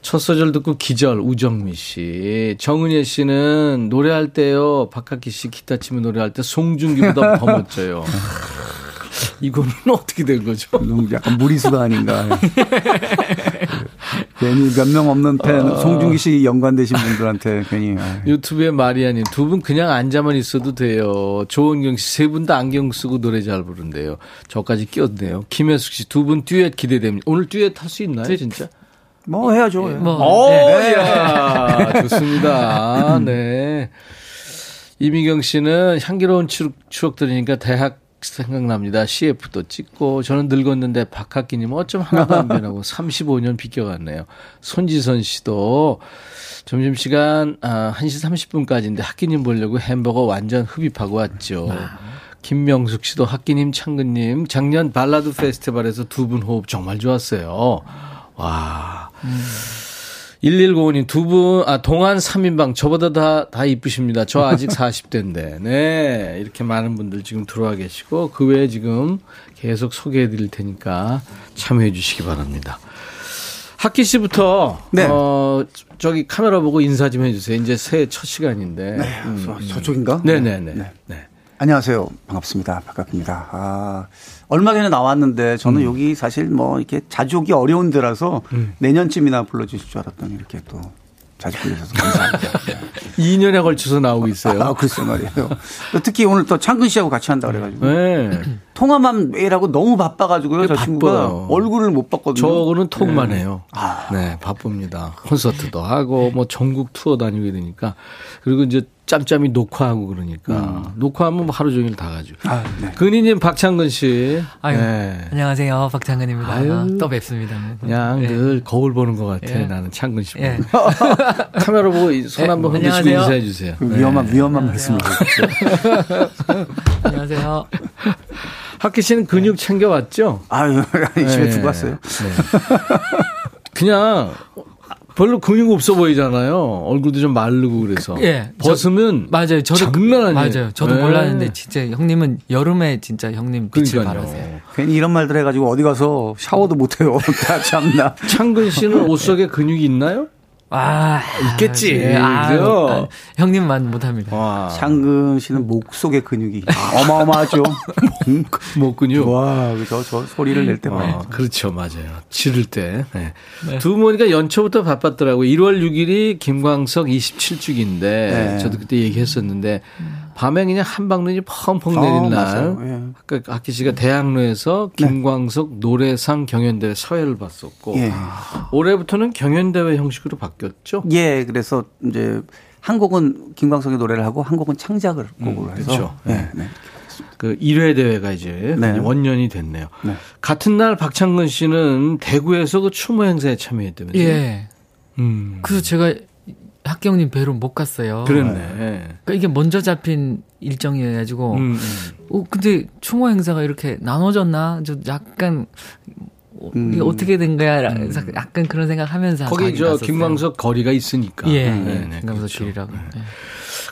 첫 소절 듣고 기절 우정미 씨. 정은혜 씨는 노래할 때요. 박학기 씨 기타 치면 노래할 때 송중기보다 더 멋져요. 이거는 어떻게 된 거죠? 너무 약간 무리수가 아닌가. 괜히 몇 명 없는 팬, 송중기 씨 연관되신 분들한테 괜히. 아, 유튜브에 마리아님 두 분 그냥 앉아만 있어도 돼요. 조은경 씨 세 분 다 안경 쓰고 노래 잘 부른대요. 저까지 끼었네요. 김혜숙 씨 두 분 듀엣 기대됩니다. 오늘 듀엣 할 수 있나요, 진짜? 뭐 해야죠. 뭐, 오, 네. 야 좋습니다. 네. 이미경 씨는 향기로운 추억, 추억 들으니까 대학 생각납니다. CF도 찍고 저는 늙었는데 박학기님 어쩜 하나도 안 변하고 35년 비껴갔네요. 손지선 씨도 점심시간 아, 1시 30분까지인데 학기님 보려고 햄버거 완전 흡입하고 왔죠. 김명숙 씨도 학기님 창근님 작년 발라드 페스티벌에서 두 분 호흡 정말 좋았어요. 와. 1105님, 두 분, 아, 동안 3인방, 저보다 다, 다 이쁘십니다. 저 아직 40대인데. 네. 이렇게 많은 분들 지금 들어와 계시고, 그 외에 지금 계속 소개해 드릴 테니까 참여해 주시기 바랍니다. 학기 씨부터, 네. 어, 저기 카메라 보고 인사 좀 해주세요. 이제 새해 첫 시간인데. 네, 저- 저쪽인가? 네네네. 네. 네. 안녕하세요. 반갑습니다. 박학기입니다. 아, 얼마 전에 나왔는데 저는 여기 사실 뭐 이렇게 자주 오기 어려운 데라서 내년쯤이나 불러주실 줄 알았더니 이렇게 또 자주 불러주셔서 감사합니다. 2년에 걸쳐서 나오고 있어요. 아, 글쎄 말이에요. 특히 오늘 또 창근 씨하고 같이 한다 그래가지고. 네. 통화만 매일 하고 너무 바빠가지고요. 저 바빠요. 친구가 얼굴을 못 봤거든요. 저거는 톡만 해요. 아. 네, 바쁩니다. 콘서트도 하고 뭐 전국 투어 다니고 이러니까 그리고 이제 짬짬이 녹화하고 그러니까 녹화하면 뭐 하루 종일 다 가죠. 아, 네. 근희님 박창근 씨. 아유, 네. 안녕하세요. 박창근입니다. 아유. 또 뵙습니다. 그냥 예. 늘 거울 보는 것 같아. 예. 나는 창근 씨. 예. 카메라 보고 이손 예, 한번 흔드시고 안녕하세요. 인사해 주세요. 그 위험한 위험한 말씀을 안녕하세요. 학기 씨는 근육 챙겨 왔죠? 아유 집에 네. 두고 왔어요. 네. 그냥 별로 근육 없어 보이잖아요. 얼굴도 좀 마르고 그래서. 예, 저- 벗으면 맞아요. 저도 장난 아니에요. 맞아요. 저도 네. 몰랐는데 진짜 형님은 여름에 진짜 형님 빛을 그러니까요. 발하세요. 괜히 이런 말들 해가지고 어디 가서 샤워도 못 해요. 다 참나. 창근 씨는 옷 속에 근육이 있나요? 아, 있겠지. 예, 아? 아, 형님만 못합니다. 와. 창근 씨는 목 속에 근육이 어마어마하죠. 음. 목 근육. 와, 저, 저 소리를 낼 때만. 어, 그렇죠. 맞아요. 지를 때. 네. 두분 보니까 연초부터 바빴더라고요. 1월 6일이 김광석 27주기인데 네. 저도 그때 얘기했었는데 밤에 그냥 한방눈이 펑펑 어, 내린 날 맞아요. 예. 아까 학기 씨가 대학로에서 김광석 노래상 경연대회 서해를 봤었고 예. 올해부터는 경연대회 형식으로 바뀌었죠. 예, 그래서 이제 한 곡은 김광석의 노래를 하고 한 곡은 창작을 곡으로 해서. 그렇죠. 네, 네. 그 1회 대회가 이제 네. 원년이 됐네요. 네. 같은 날 박창근 씨는 대구에서 그 추모 행사에 참여했다면서요? 예. 음. 그래서 제가 형님 뵈러 못 갔어요. 그랬네. 그러니까 이게 먼저 잡힌 일정이어가지고 음, 음. 어, 근데 추모 행사가 이렇게 나눠졌나? 저 약간 어, 음. 이게 어떻게 된 거야? 그래서 약간 그런 생각 하면서 거기 가긴 저 갔었어요. 김광석 거리가 있으니까. 예, 네, 예. 네, 김광석 그렇죠. 길이라고. 예.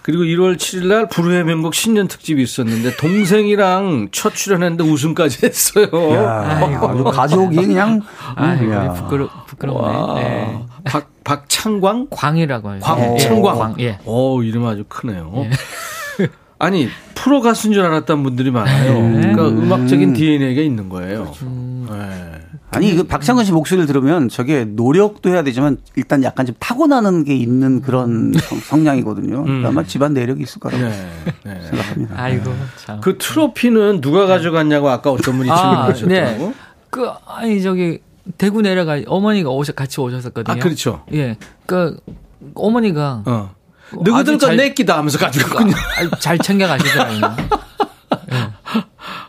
그리고 1월 7일 날 불후의 명곡 신년 특집이 있었는데 동생이랑 첫 출연했는데 우승까지 했어요. 야, 아이고. 가족이 그냥. 아, 음. 부끄러 부끄럽네. 네. 박 박창광? 광이라고 해요. 광, 예, 창광. 광, 예. 어, 이름 아주 크네요. 아니, 프로 가수인 줄 알았던 분들이 많아요. 그러니까 음악적인 DNA가 있는 거예요. 네. 아니, 그 박창근 씨 목소리를 들으면 저게 노력도 해야 되지만 일단 약간 좀 타고나는 게 있는 그런 성- 성향이거든요. 그러니까 아마 집안 내력이 있을 거라고 네. 네. 생각합니다. 아이고 참. 그 트로피는 누가 가져갔냐고 아까 어떤 분이 아, 질문하셨더라고. 네. 그 아니 저기 대구 내려가 어머니가 오셔 같이 오셨었거든요. 아, 그렇죠. 예. 그 어머니가 어. 너희들 거 잘- 내끼다 하면서 가져갔군요. 아, 잘 챙겨 가시더라고요.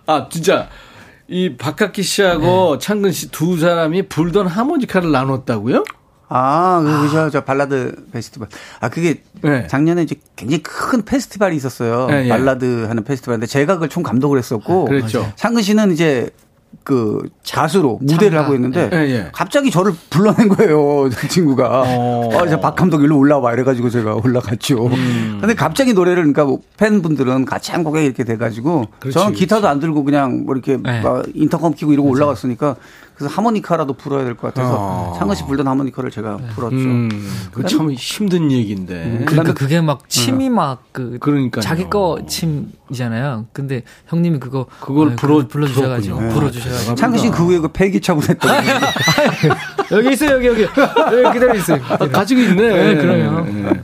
아, 진짜. 이 박학기 씨하고 창근 씨 두 사람이 불던 하모니카를 나눴다고요? 아, 그, 저, 저, 발라드 페스티벌. 아, 그게 네. 작년에 이제 굉장히 큰 페스티벌이 있었어요. 네, 예. 발라드 하는 페스티벌인데 제가 그걸 총 감독을 했었고. 그렇죠. 창근 씨는 이제 그 가수로 무대를 참가. 하고 있는데 예, 예. 갑자기 저를 불러낸 거예요. 그 친구가. 어. 어, 이제 박 감독 일로 올라와 이래가지고 제가 올라갔죠. 음. 근데 갑자기 노래를 그러니까 뭐 팬분들은 같이 한 곡에 이렇게 돼가지고 그렇지, 저는 그렇지. 기타도 안 들고 그냥 뭐 이렇게 네. 막 인터컴 키고 이러고 올라갔으니까 그래서 하모니카라도 불어야 될 것 같아서 어. 창근 씨 불던 하모니카를 제가 불었죠. 음, 그참 힘든 얘기인데. 그러니까 그게 막 침이 막그 그러니까요. 자기 거 침이잖아요. 근데 형님이 그거 그걸 아, 불어- 불러 주셔가지고. 불러 주셔가지고 창근 씨는 그 후에 그 폐기차고 했던 여기 있어요 여기 여기 여기 기다려 있어요. 아, 가지고 있네. 네, 그럼요. 네.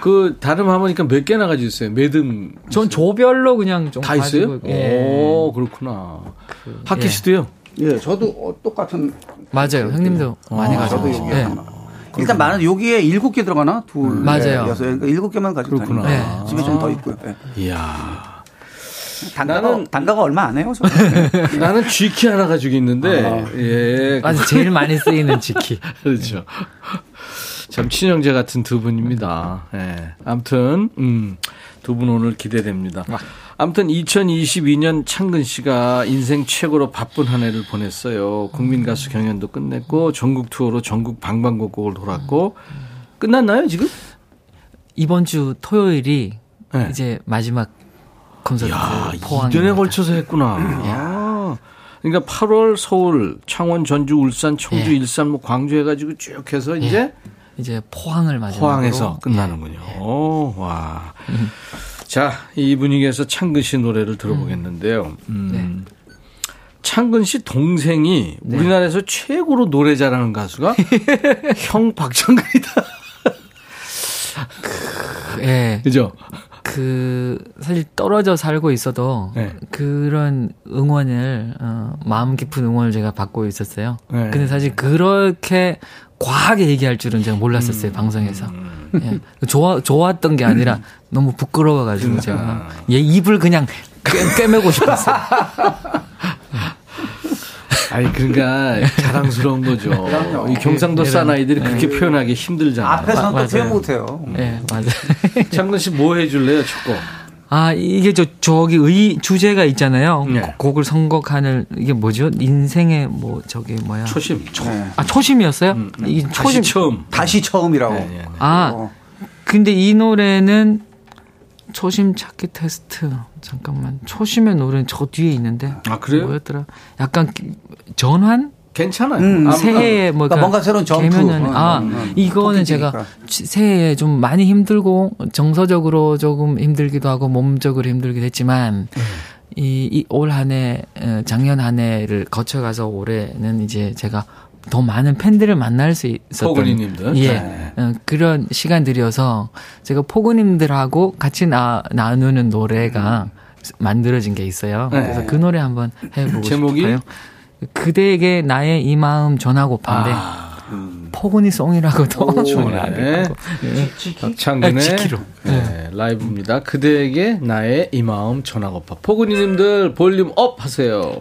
그 다른 하모니카 몇 개나 가지고 있어요? 매듭 전 조별로 그냥 좀 다 있어요? 예. 오, 그렇구나. 학기 예. 씨도요? 예, 저도 어, 똑같은 맞아요. 형님도 많이 아, 저도 계시고. 여기 예. 일단 많은 여기에 일곱 개 들어가나 둘, 맞아요. 넷, 여섯, 그러니까 일곱 개만 가지고 그렇구나. 다니고 네. 집에 좀 더 있고요. 예. 이야. 단가가 나는- 단가가 얼마 안 해요. 저는. 네. 나는 G키 하나 가지고 있는데, 아. 예. 맞아 제일 많이 쓰이는 지키. 그렇죠. 참 친형제 같은 두 분입니다. 예. 아무튼 음, 두 분 오늘 기대됩니다. 아 무튼 2022년 창근 씨가 인생 최고로 바쁜 한 해를 보냈어요. 국민 가수 경연도 끝냈고 전국 투어로 전국 방방곡곡을 돌았고 끝났나요 지금? 이번 주 토요일이 네. 이제 마지막 콘서트 야, 포항 2년에 걸쳐서 했구나. 아, 그러니까 8월 서울, 창원, 전주, 울산, 청주, 예. 일산, 뭐 광주 해가지고 쭉 해서 이제 이제 포항을 마지막으로 포항에서 끝나는군요. 오, 와. 자, 이 분위기에서 창근 씨 노래를 들어보겠는데요. 음. 창근 씨 동생이 우리나라에서 최고로 노래 잘하는 가수가 형 박창근이다. 예. 그죠? 그 사실 떨어져 살고 있어도 네. 그런 응원을 어, 마음 깊은 응원을 제가 받고 있었어요. 네. 근데 사실 그렇게 과하게 얘기할 줄은 제가 몰랐었어요 방송에서. 예. 좋아 좋았던 게 아니라 너무 부끄러워가지고 제가 얘 입을 그냥 꿰, 꿰매고 싶었어요. 아니 그러니까 자랑스러운 거죠. 이 경상도 예, 사나이들이 예. 그렇게 표현하기 힘들잖아요. 앞에서는 또. 표현 못해요. 예, 맞아요. 창근 씨 뭐 해줄래요, 첫 곡? 아, 이게 저, 저기 의, 주제가 있잖아요. 네. 고- 곡을 선곡하는, 이게 뭐죠? 인생의 뭐, 저기 뭐야. 초심. 초. 네. 아, 초심이었어요? 음, 이 다시 초심. 처음. 다시 처음이라고. 네, 네, 네. 아, 어. 근데 이 노래는 초심 찾기 테스트. 잠깐만. 초심의 노래는 저 뒤에 있는데. 아, 그래요? 뭐였더라? 약간 기- 전환? 괜찮아요. 음, 아, 새해에 뭐 그러니까 뭔가 새로운 점프. 개면은 어, 아 어, 어. 이거는 제가 새해에 좀 많이 힘들고 정서적으로 조금 힘들기도 하고 몸적으로 힘들기도 했지만 이올 한해 어, 작년 한 해를 거쳐가서 올해는 이제 제가 더 많은 팬들을 만날 수 있었던 포근이님들. 예 네. 어, 그런 시간들이어서 제가 포근님들하고 같이 나, 나누는 노래가 만들어진 게 있어요. 네. 그래서 그 노래 한번 해보고 제목이? 싶어요. 그대에게 나의 이 마음 전하고파인데 아, 포근이 송이라고도 좋네. 박창근의 아, 지키로. 네, 라이브입니다. 그대에게 나의 이 마음 전하고파. 포근이님들 볼륨 up 하세요.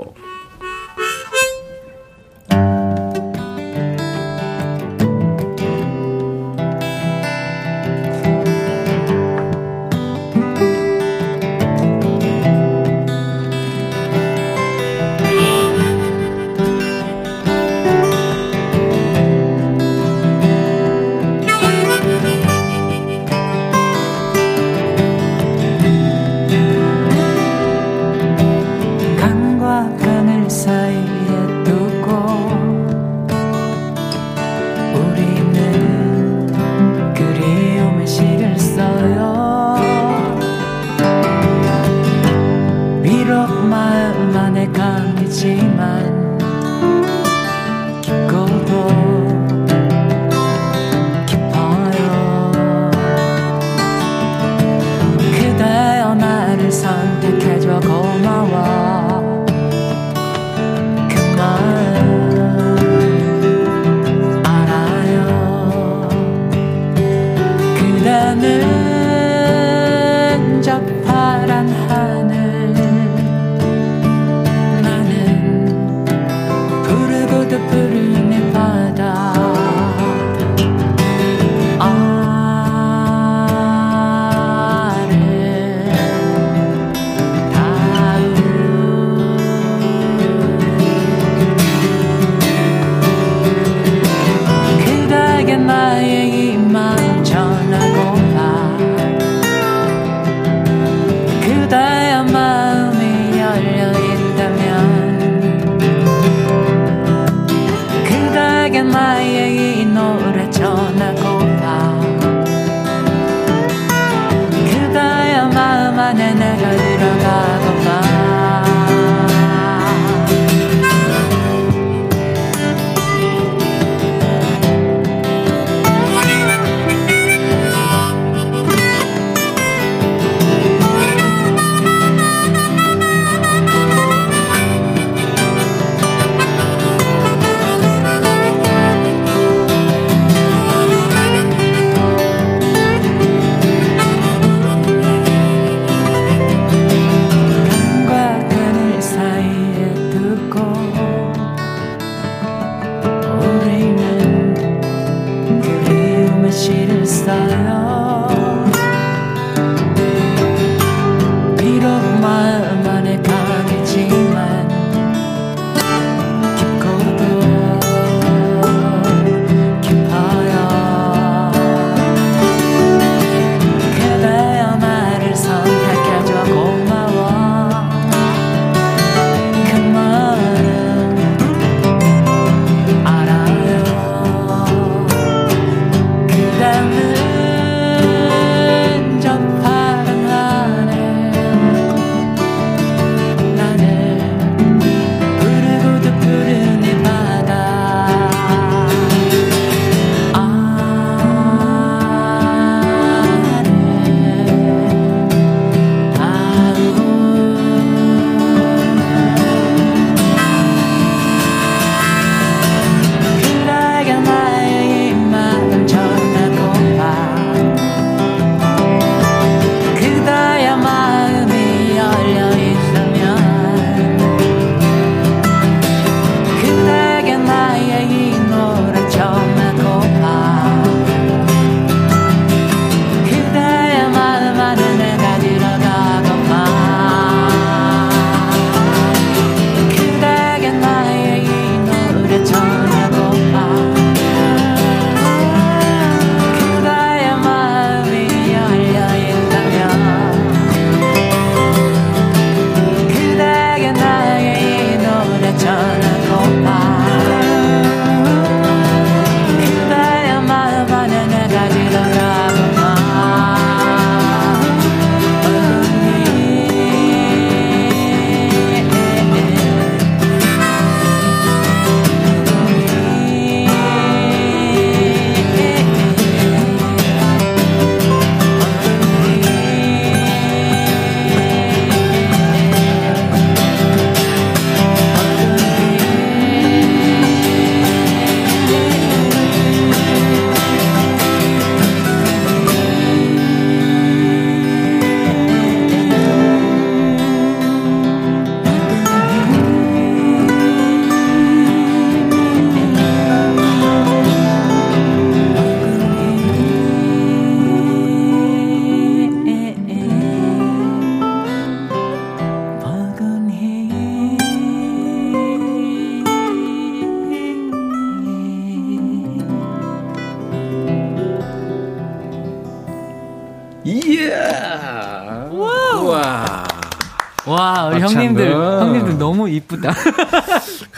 그대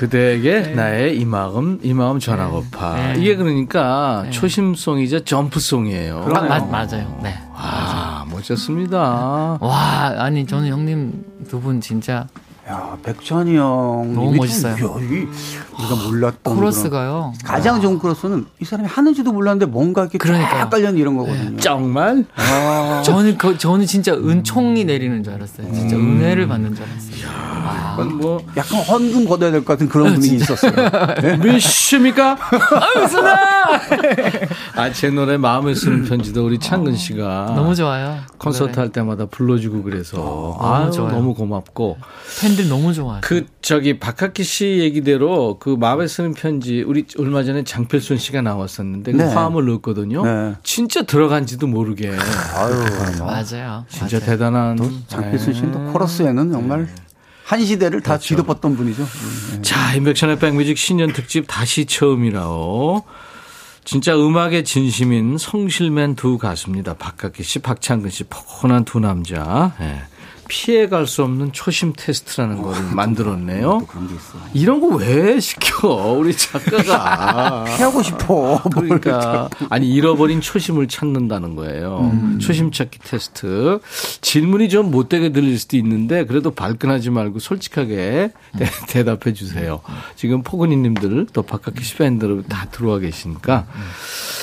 그대에게 나의 이 마음 이 마음 전하고파. 네. 이게 그러니까 초심송이자 점프송이에요. 아, 맞, 맞아요. 네. 아 멋졌습니다. 와 아니 저는 형님 두 분 진짜 야, 백천이 형. 너무 멋있어요. 좀, 야, 이 우리가 몰랐던. 그런- 가장 좋은 코러스는 이 사람이 하는지도 몰랐는데 뭔가 이렇게 깔려 있는 이런 거거든요. 정말 아, 저는 그, 저는 진짜 은총이 내리는 줄 알았어요. 진짜 음. 은혜를 받는 줄 알았어요. 약간 뭐 약간 헌금 걷어야 될 것 같은 그런 분위기 있었어요. 네? 몇십니까? 아, 제 노래 마음에 쓰는 편지도 우리 창근 씨가 너무 좋아요. 콘서트 네. 할 때마다 불러주고 그래서 너무 아유, 좋아요. 너무 고맙고 팬들 너무 좋아요. 그 저기 박학기 씨 얘기대로 그 마음에 쓰는 편지 우리 얼마 전에 장필순 씨가 나왔었는데 그 네. 화음을 넣었거든요. 네. 진짜 들어간지도 모르게 아유, 뭐. 맞아요. 진짜 맞아요. 대단한 장필순 씨는 네. 또 코러스에는 정말 한 시대를 다 그렇죠. 뒤덮었던 분이죠. 네. 자, 인백션의 백뮤직 신년 특집 다시 처음이라오. 진짜 음악의 진심인 성실맨 두 가수입니다. 박학기 씨, 박창근 씨, 포근한 두 남자. 예. 피해갈 수 없는 초심 테스트라는 걸 만들었네요. 그런 게 있어. 이런 거 왜 시켜? 우리 작가가. 피하고 싶어. 그러니까 아니 잃어버린 초심을 찾는다는 거예요. 초심 찾기 테스트. 질문이 좀 못되게 들릴 수도 있는데 그래도 발끈하지 말고 솔직하게 대, 대답해 주세요. 지금 포근이님들 또 박학기 씨 팬들 다 들어와 계시니까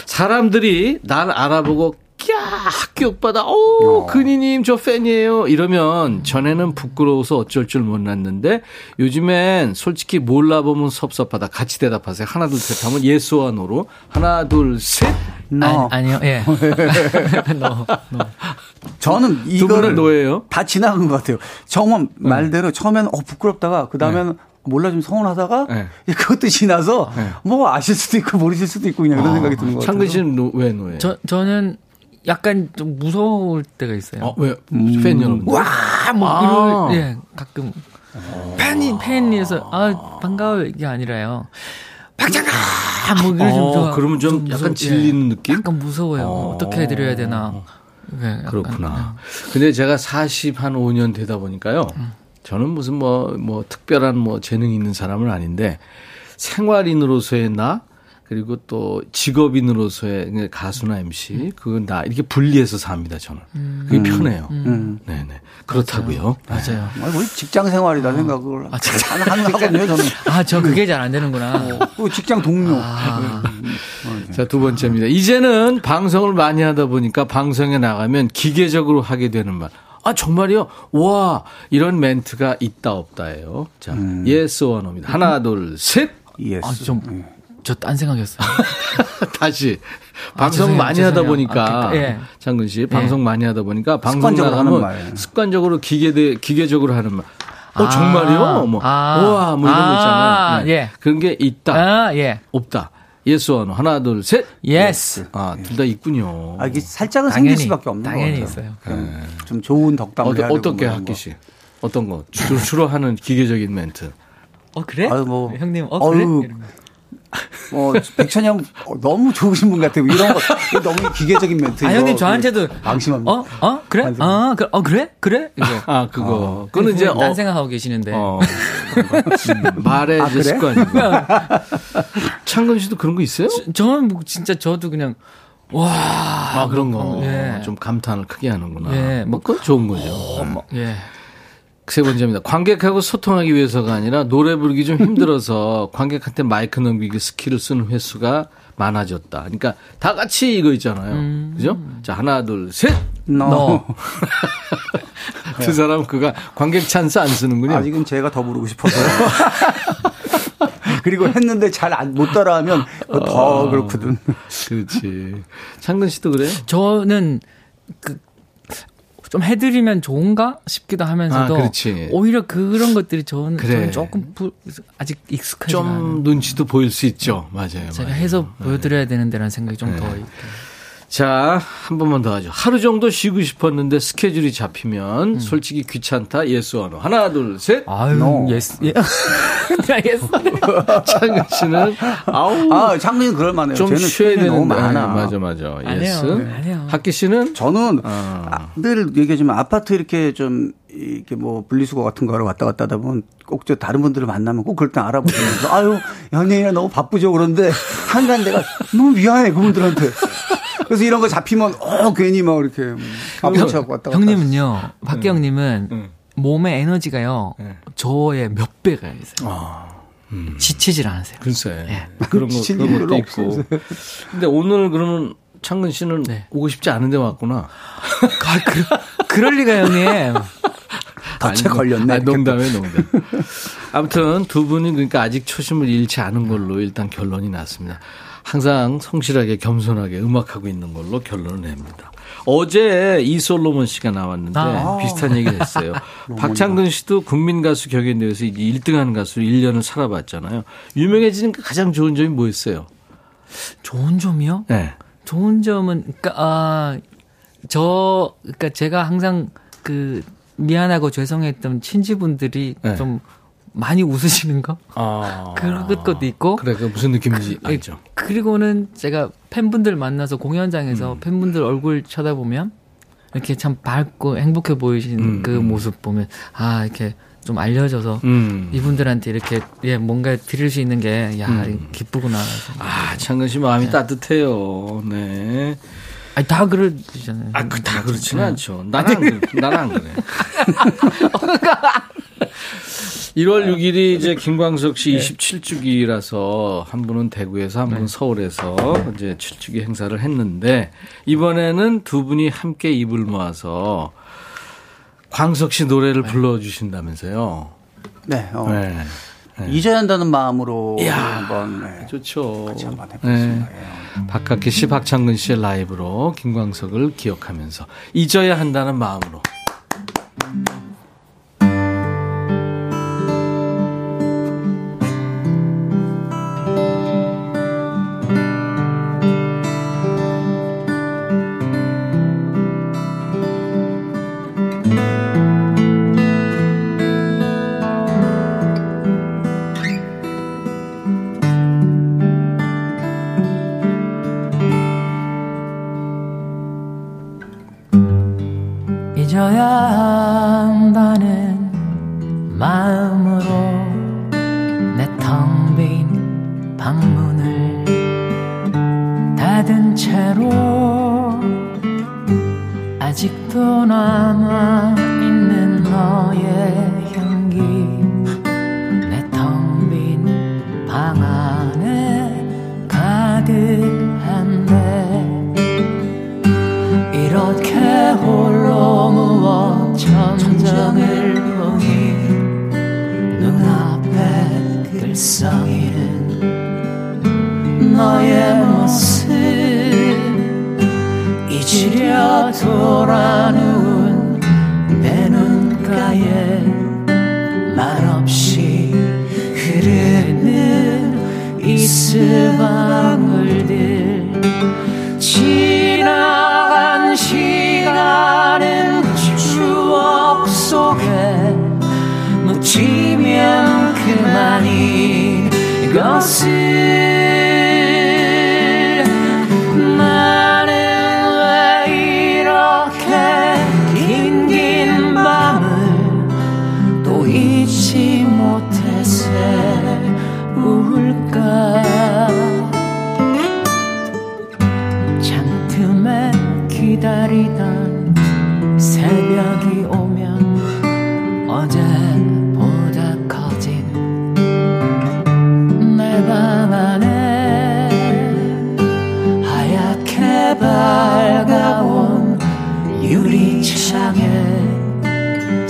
사람들이 날 알아보고 야 학기 오빠다. 오 근희님 저 팬이에요. 이러면 전에는 부끄러워서 어쩔 줄 몰랐는데 요즘엔 솔직히 몰라보면 섭섭하다. 같이 대답하세요. 하나 둘 셋 하면 yes와 no로 하나 둘 셋. No. 아니, 아니요, 예. no, no. 저는 이거를 no예요. 다 지나간 것 같아요. 정말 말대로 처음에는 어 부끄럽다가 그 다음에는 몰라 좀 서운하다가 네. 그것도 지나서 네. 뭐 아실 수도 있고 모르실 수도 있고 그냥 그런 생각이 드는 것 같아요. 창근 씨는 no, 왜 no예? 저, 저는 약간 좀 무서울 때가 있어요. 어, 왜? 팬 여러분들. 와, 뭐, 아. 이럴, 예, 가끔. 팬이, 팬이어서, 아, 반가워, 이게 아니라요. 박장아! 뭐, 이런 좀, 어, 좀 그러면 좀 무서- 약간 예. 질리는 느낌? 약간 무서워요. 어. 어. 떻게 해드려야 되나. 예, 약간, 그렇구나. 근데 제가 40 한 5년 되다 보니까요. 저는 무슨 뭐, 뭐 특별한 뭐 재능이 있는 사람은 아닌데 생활인으로서의 나 그리고 또 직업인으로서의 그 가수나 MC 그건 나 이렇게 분리해서 삽니다 저는. 그게 편해요. 음. 네네 그렇다고요. 맞아요. 아니, 뭐 직장 생활이다 생각을 아, 진짜. 하는 하거든요. 저는 아, 저 그게 잘 안 되는구나. 그 직장 동료. 아, 자, 두 번째입니다. 이제는 방송을 많이 하다 보니까 방송에 나가면 기계적으로 하게 되는 말. 아, 정말요? 와, 이런 멘트가 있다, 없다예요. 자, yes or no입니다. 하나, 둘, 셋. Yes. 아, 좀, 저 딴 생각이었어요. 다시. 아, 방송 죄송해요, 많이 하다 죄송해요. 보니까. 아, 그, 예. 창근 씨, 방송 많이 하다 보니까 방송 습관적으로 나가면 하는 말. 습관적으로 기계, 기계적으로 하는 말. 어, 아, 정말요? 뭐, 아, 우와, 뭐 이런 거 있잖아요. 아, 네. 예. 그런 게 있다, 아, 예. 없다. Yes or no. 하나, 둘, 셋. Yes. 아, 둘 다 있군요. 아, 이게 살짝은 당연히, 생길 수밖에 없는 당연히 것 같아요. 있어요. 그냥 좀 좋은 덕담을 해야 되고 어떻게 학기 거. 씨? 어떤 거? 주로, 주로 하는 기계적인 멘트. 어, 그래? 아유, 뭐. 형님, 어, 그래? 어유. 어, 백천이 형 어, 너무 좋으신 분 같아요. 이런 거 너무 기계적인 멘트. 아, 형님, 저한테도. 방심합니다. 어? 어? 그래? 아, 그, 어, 그래? 그래? 이거. 아, 그거. 그거는 이제, 딴 어, 생각하고 계시는데. 어. 말의 아, 그래? 습관이고. 창근 씨도 그런 거 있어요? 저는 뭐 진짜 저도 그냥, 와. 아, 그런 거. 예. 좀 감탄을 크게 하는구나. 예, 뭐, 그건 좋은 거죠. 예. 세 번째입니다. 관객하고 소통하기 위해서가 아니라 노래 부르기 좀 힘들어서 관객한테 마이크 넘기기 스킬을 쓰는 횟수가 많아졌다. 그러니까 다 같이 이거 있잖아요. 그죠? 자, 하나, 둘, 셋! 너. 두 사람 그가 관객 찬스 안 쓰는군요. 아직은 제가 더 부르고 싶어서요. 그리고 했는데 잘 못 따라하면 더 아. 그렇거든. 그렇지. 창근 씨도 그래요? 저는 그, 좀 해드리면 좋은가 싶기도 하면서도 아, 그렇지. 오히려 그런 것들이 저는, 그래. 저는 조금 부- 아직 익숙하지 좀 않아요. 눈치도 보일 수 있죠. 맞아요. 제가 맞아요. 해서 보여드려야 되는데라는 생각이 좀더 있고. 자, 한 번만 더 하죠. 하루 정도 쉬고 싶었는데 스케줄이 잡히면 솔직히 귀찮다. Yes or no. 하나, 둘, 셋. 아유, No. Yes. 예. Yes. 창근 씨는 아우 아, 장면이 그럴 만해요. 좀 쉬어야 되는 너무 많아. 맞아 맞아. 안 Yes. 해요. 안 해요. 학기 씨는 저는 아. 아, 늘 얘기하지만 아파트 이렇게 좀 이렇게 뭐 분리수거 같은 거 하러 왔다 갔다 하다 보면 꼭 저 다른 분들을 만나면 꼭 그럴 때 알아보면서 아유 연예인이 너무 바쁘죠 그런데 한간 내가 너무 미안해 그분들한테 그래서 이런 거 잡히면 어 괜히 막 이렇게 아픈 척 왔다 갔다 형님은요, 박경님은 음. 몸의 에너지가요, 네. 저의 몇 배가 있어요. 아, 음. 지치질 않으세요. 글쎄. 예. 그런 거, 그런 것도 있고. 근데 오늘 그러면 창근 씨는 네. 오고 싶지 않은데 왔구나. 아, 그, 그럴 리가 형님. 아니, 걸렸네. 아니, 농담에 농담. 아무튼 두 분이 그러니까 아직 초심을 잃지 않은 걸로 일단 결론이 났습니다. 항상 성실하게 겸손하게 음악하고 있는 걸로 결론을 냅니다. 어제 이솔로몬 씨가 나왔는데 아. 비슷한 얘기를 했어요. 박창근 씨도 국민 가수 경연대회에서 1등하는 가수로 1년을 살아봤잖아요. 유명해지는 가장 좋은 점이 뭐였어요? 좋은 점이요? 네. 좋은 점은, 그니까, 아, 저, 그니까 제가 항상 그, 미안하고 죄송했던 친지분들이 네. 좀 많이 웃으시는 거? 아. 그런 것도 있고. 그래, 그 무슨 느낌인지 알죠. 그리고는 제가 팬분들 만나서 공연장에서 음. 팬분들 얼굴 쳐다보면 이렇게 참 밝고 행복해 보이시는 음, 그 음. 모습 보면 아 이렇게 좀 알려져서 음. 이분들한테 이렇게 예 뭔가 드릴 수 있는 게야 음. 기쁘구나. 아, 창근 씨 마음이 따뜻해요. 네. 아니 다 그러시잖아요. 아, 그 다 그렇지는 네. 않죠. 나는 안 그래. 1월 6일이 이제 김광석 씨 27주기라서 한 분은 대구에서 한 분은 서울에서 이제 7주기 행사를 했는데 이번에는 두 분이 함께 입을 모아서 광석 씨 노래를 불러주신다면서요. 네. 어. 네. 잊어야 한다는 마음으로 이야. 한번 네. 좋죠. 같이 한번 해보겠습니다. 예. 박학기 씨, 박창근 씨의 라이브로 김광석을 기억하면서 잊어야 한다는 마음으로.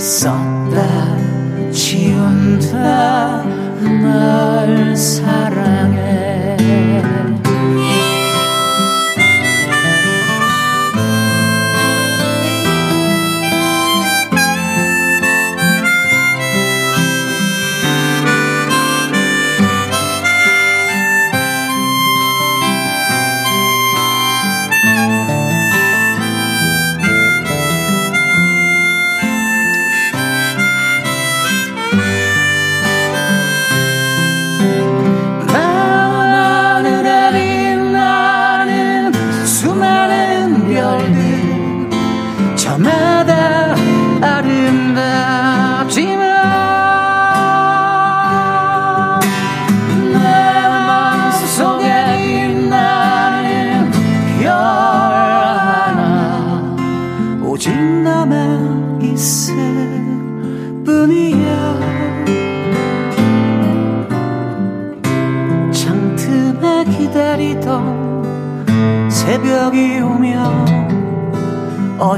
썼다 지운다 널 사랑해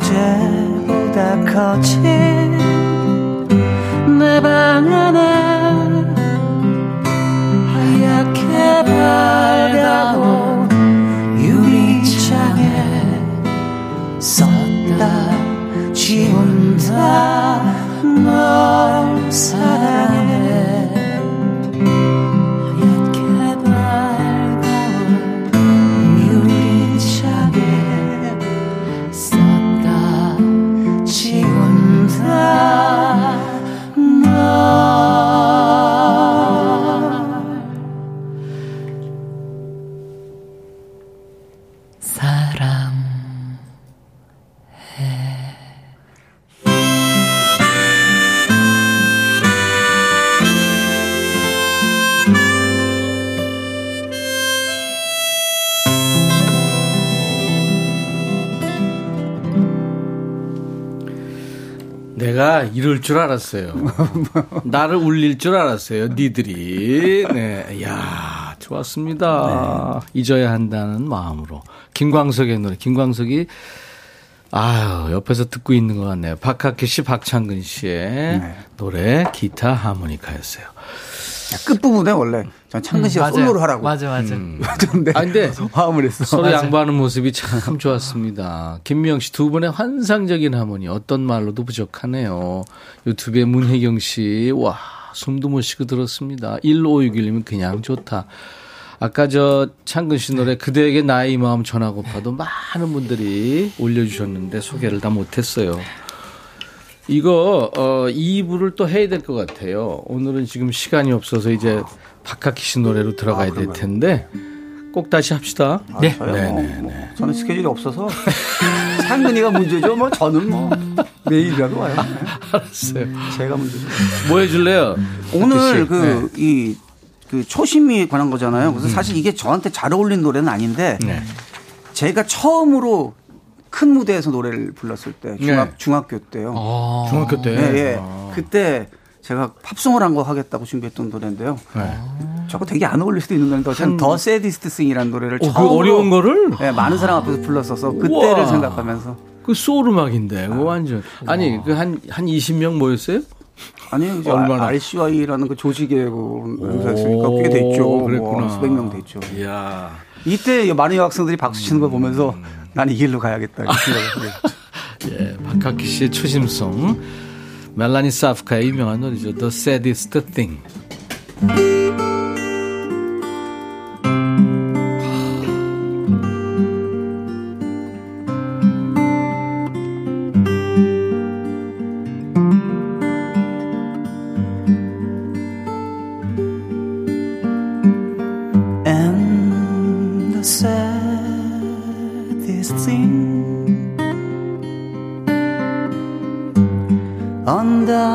어제보다 거친 이럴 줄 알았어요. 나를 울릴 줄 알았어요. 니들이. 네. 야 좋았습니다. 잊어야 한다는 마음으로. 김광석의 노래. 김광석이 아유, 옆에서 듣고 있는 것 같네요. 박학기 씨, 박창근 씨의 노래, 기타 하모니카였어요. 끝부분에 원래 전 창근 씨가 음. 솔로를 하라고. 맞아, 맞아. 근데 아, 근데 화음을 했어. 서로. 양보하는 모습이 참 좋았습니다. 김미영 씨 두 분의 환상적인 하모니 어떤 말로도 부족하네요. 유튜브에 문혜경 씨, 와, 숨도 못 쉬고 들었습니다. 1561님은 그냥 좋다. 아까 저 창근 씨 노래 그대에게 나의 마음 전하고파도 많은 분들이 올려주셨는데 소개를 다 못했어요. 이거 어 2부를 또 해야 될 것 같아요. 오늘은 지금 시간이 없어서 이제 박학기 씨 노래로 들어가야 될 텐데 꼭 다시 합시다. 네. 저요 뭐, 뭐, 저는 스케줄이 없어서 창근이가 문제죠. 뭐 저는 뭐 내일이라도 와요. 알았어요. 제가 문제죠. 뭐 해줄래요? 오늘 박학기 씨? 그이그 초심이 관한 거잖아요. 그래서 사실 이게 저한테 잘 어울리는 노래는 아닌데 네. 제가 처음으로 큰 무대에서 노래를 불렀을 때 중학 네. 중학교 때요. 아. 중학교 때. 예, 예. 아. 그때 제가 팝송을 한 거 하겠다고 준비했던 노래인데요. 네. 저거 되게 안 어울릴 수도 있는 노래인데 저는 더 세디스트 싱이라는 노래를 어, 그 처음으로 어려운 거를? 예, 많은 사람 앞에서 불렀어서 그때를 우와. 생각하면서 그 소울 음악인데, 그거 완전. 아니, 그 한, 한 20명 모였어요? 아니 이제 얼마나? RCY라는 그 조직에 그 행사했으니까 꽤 됐죠. 뭐 그랬구나. 수백 명 됐죠. 이야. 이때 많은 여학생들이 박수 치는 걸 보면서 난 이 길로 가야겠다. 생각을 해요. 예, 박학기 씨의 초심송. 멜라니 사프카의 유명한 노래죠. The Saddest Thing.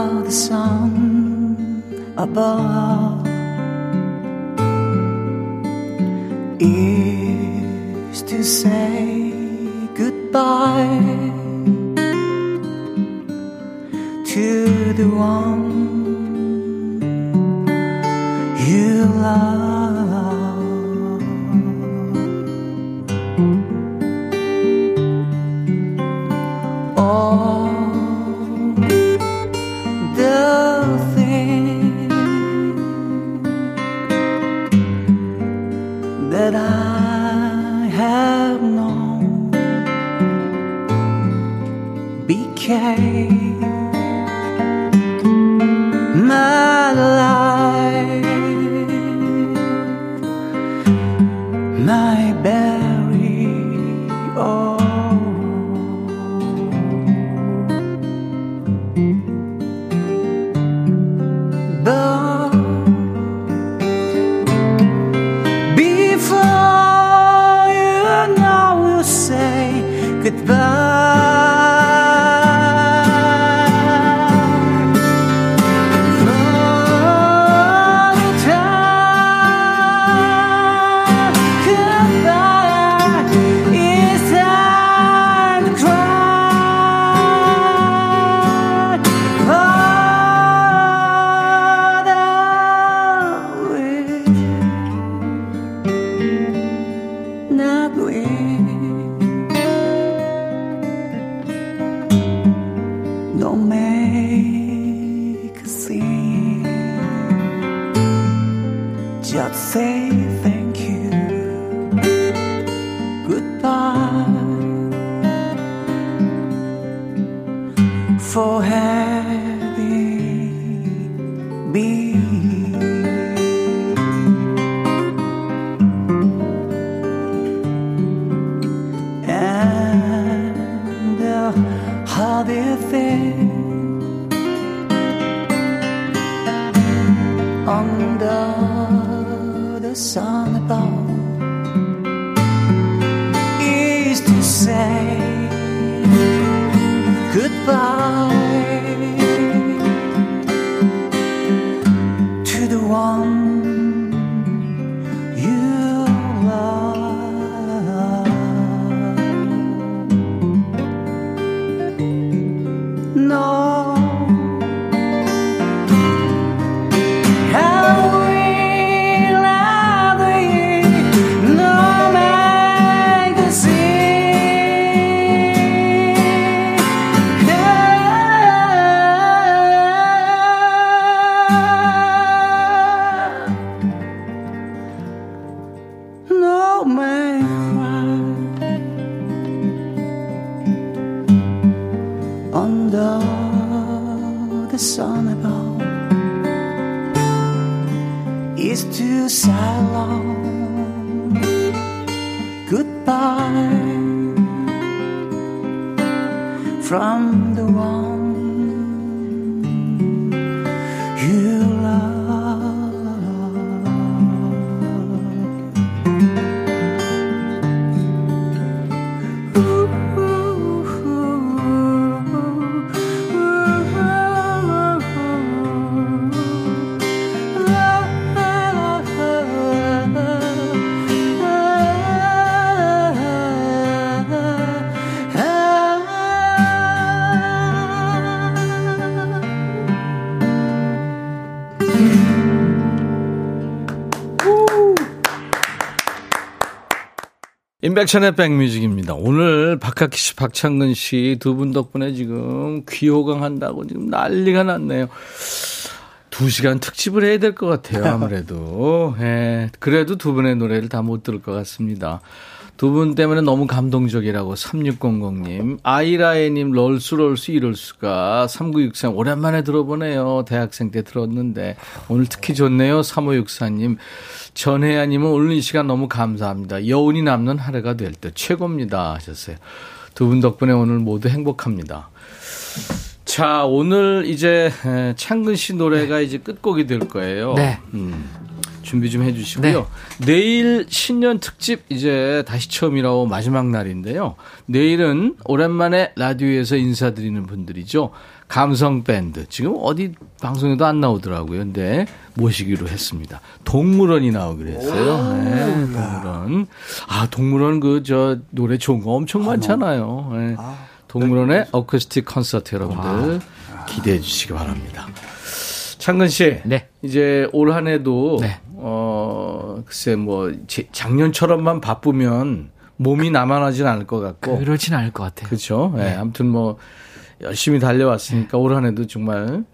The sun above is to say goodbye to the one you love. Under the sun above. Is to say goodbye 임백천의 백뮤직입니다. 오늘 박학기 씨, 박창근 씨 두 분 덕분에 지금 귀호강 한다고 지금 난리가 났네요. 두 시간 특집을 해야 될 것 같아요, 아무래도. 예, 그래도 두 분의 노래를 다 못 들을 것 같습니다. 두 분 때문에 너무 감동적이라고 3600님, 아이라에님 럴수 럴수 이럴 수가 3963 오랜만에 들어보네요. 대학생 때 들었는데 오늘 특히 좋네요. 3564님, 전혜아님은 오늘 이 시간 너무 감사합니다. 여운이 남는 하루가 될 때 최고입니다 하셨어요. 두 분 덕분에 오늘 모두 행복합니다. 자, 오늘 이제 에, 창근 씨 노래가 이제 끝곡이 될 거예요. 네. 음, 준비 좀 해주시고요. 내일 신년 특집 이제 다시 처음이라고 마지막 날인데요. 내일은 오랜만에 라디오에서 인사드리는 분들이죠. 감성 밴드. 지금 어디 방송에도 안 나오더라고요. 근데 모시기로 했습니다. 동물원이 나오기로 했어요. 네, 동물원. 아, 동물원 그 저 노래 좋은 거 엄청 많잖아요. 네. 동물원의 어쿠스틱 콘서트 여러분들 기대해 주시기 바랍니다. 창근 씨. 네. 이제 올 한 해도 네. 어 글쎄 뭐 제- 작년처럼만 바쁘면 몸이 남아나진 않을 것 같고 그렇진 않을 것 같아요. 그렇죠. 예, 아무튼 뭐 열심히 달려왔으니까 올한 해도 정말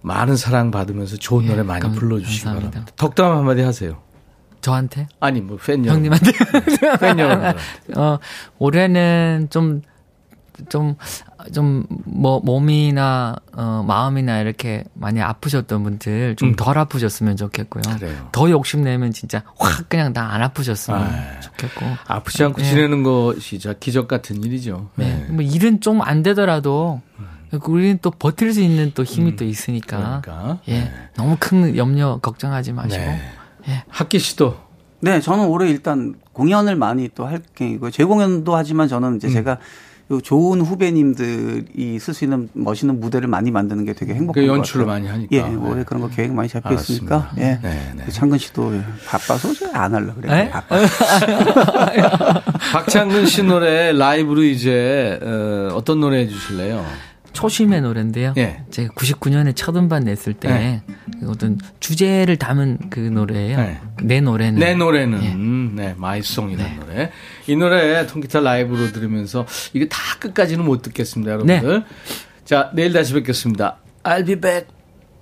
많은 사랑 받으면서 좋은 노래 많이 감- 불러주시기 감사합니다. 바랍니다. 덕담 한마디 하세요. 저한테? 아니 뭐 팬 여러분. 형님한테? 팬 여러분. 어, 올해는 좀, 좀, 좀, 뭐, 몸이나, 어, 마음이나 이렇게 많이 아프셨던 분들 좀덜 아프셨으면 좋겠고요. 음. 그래요. 더 욕심내면 진짜 확 그냥 다 안 아프셨으면 아이. 좋겠고. 아프지 않고 네. 지내는 것이 진짜 기적 같은 일이죠. 네. 네. 뭐 일은 좀 안 되더라도 우리는 또 버틸 수 있는 또 힘이 또 있으니까. 그러니까. 예. 너무 큰 염려 걱정하지 마시고. 네. 예. 학기 씨도 네, 저는 올해 일단 공연을 많이 또 할 계획이고요. 제 공연도 하지만 저는 음. 이제 제가 요 좋은 후배님들이 쓸 수 있는 멋있는 무대를 많이 만드는 게 되게 행복한 그것 연출을. 많이 하니까. 예, 올해 그런 거 계획 많이 잡혀 있으니까. 예. 네, 네. 그 창근 씨도 바빠서 안 하려 그래요. 네? 바빠. 박창근 씨 노래 라이브로 이제 어, 어떤 노래 해 주실래요? 초심의 노래인데요. 예. 제가 99년에 첫 음반 냈을 때 네. 그 어떤 주제를 담은 그 노래예요. 네. 내 노래는 내 노래는 예. 네 마이송이라는 노래. 이 노래 통기타 라이브로 들으면서 이게 다 끝까지는 못 듣겠습니다, 여러분들. 자 내일 다시 뵙겠습니다. I'll be back.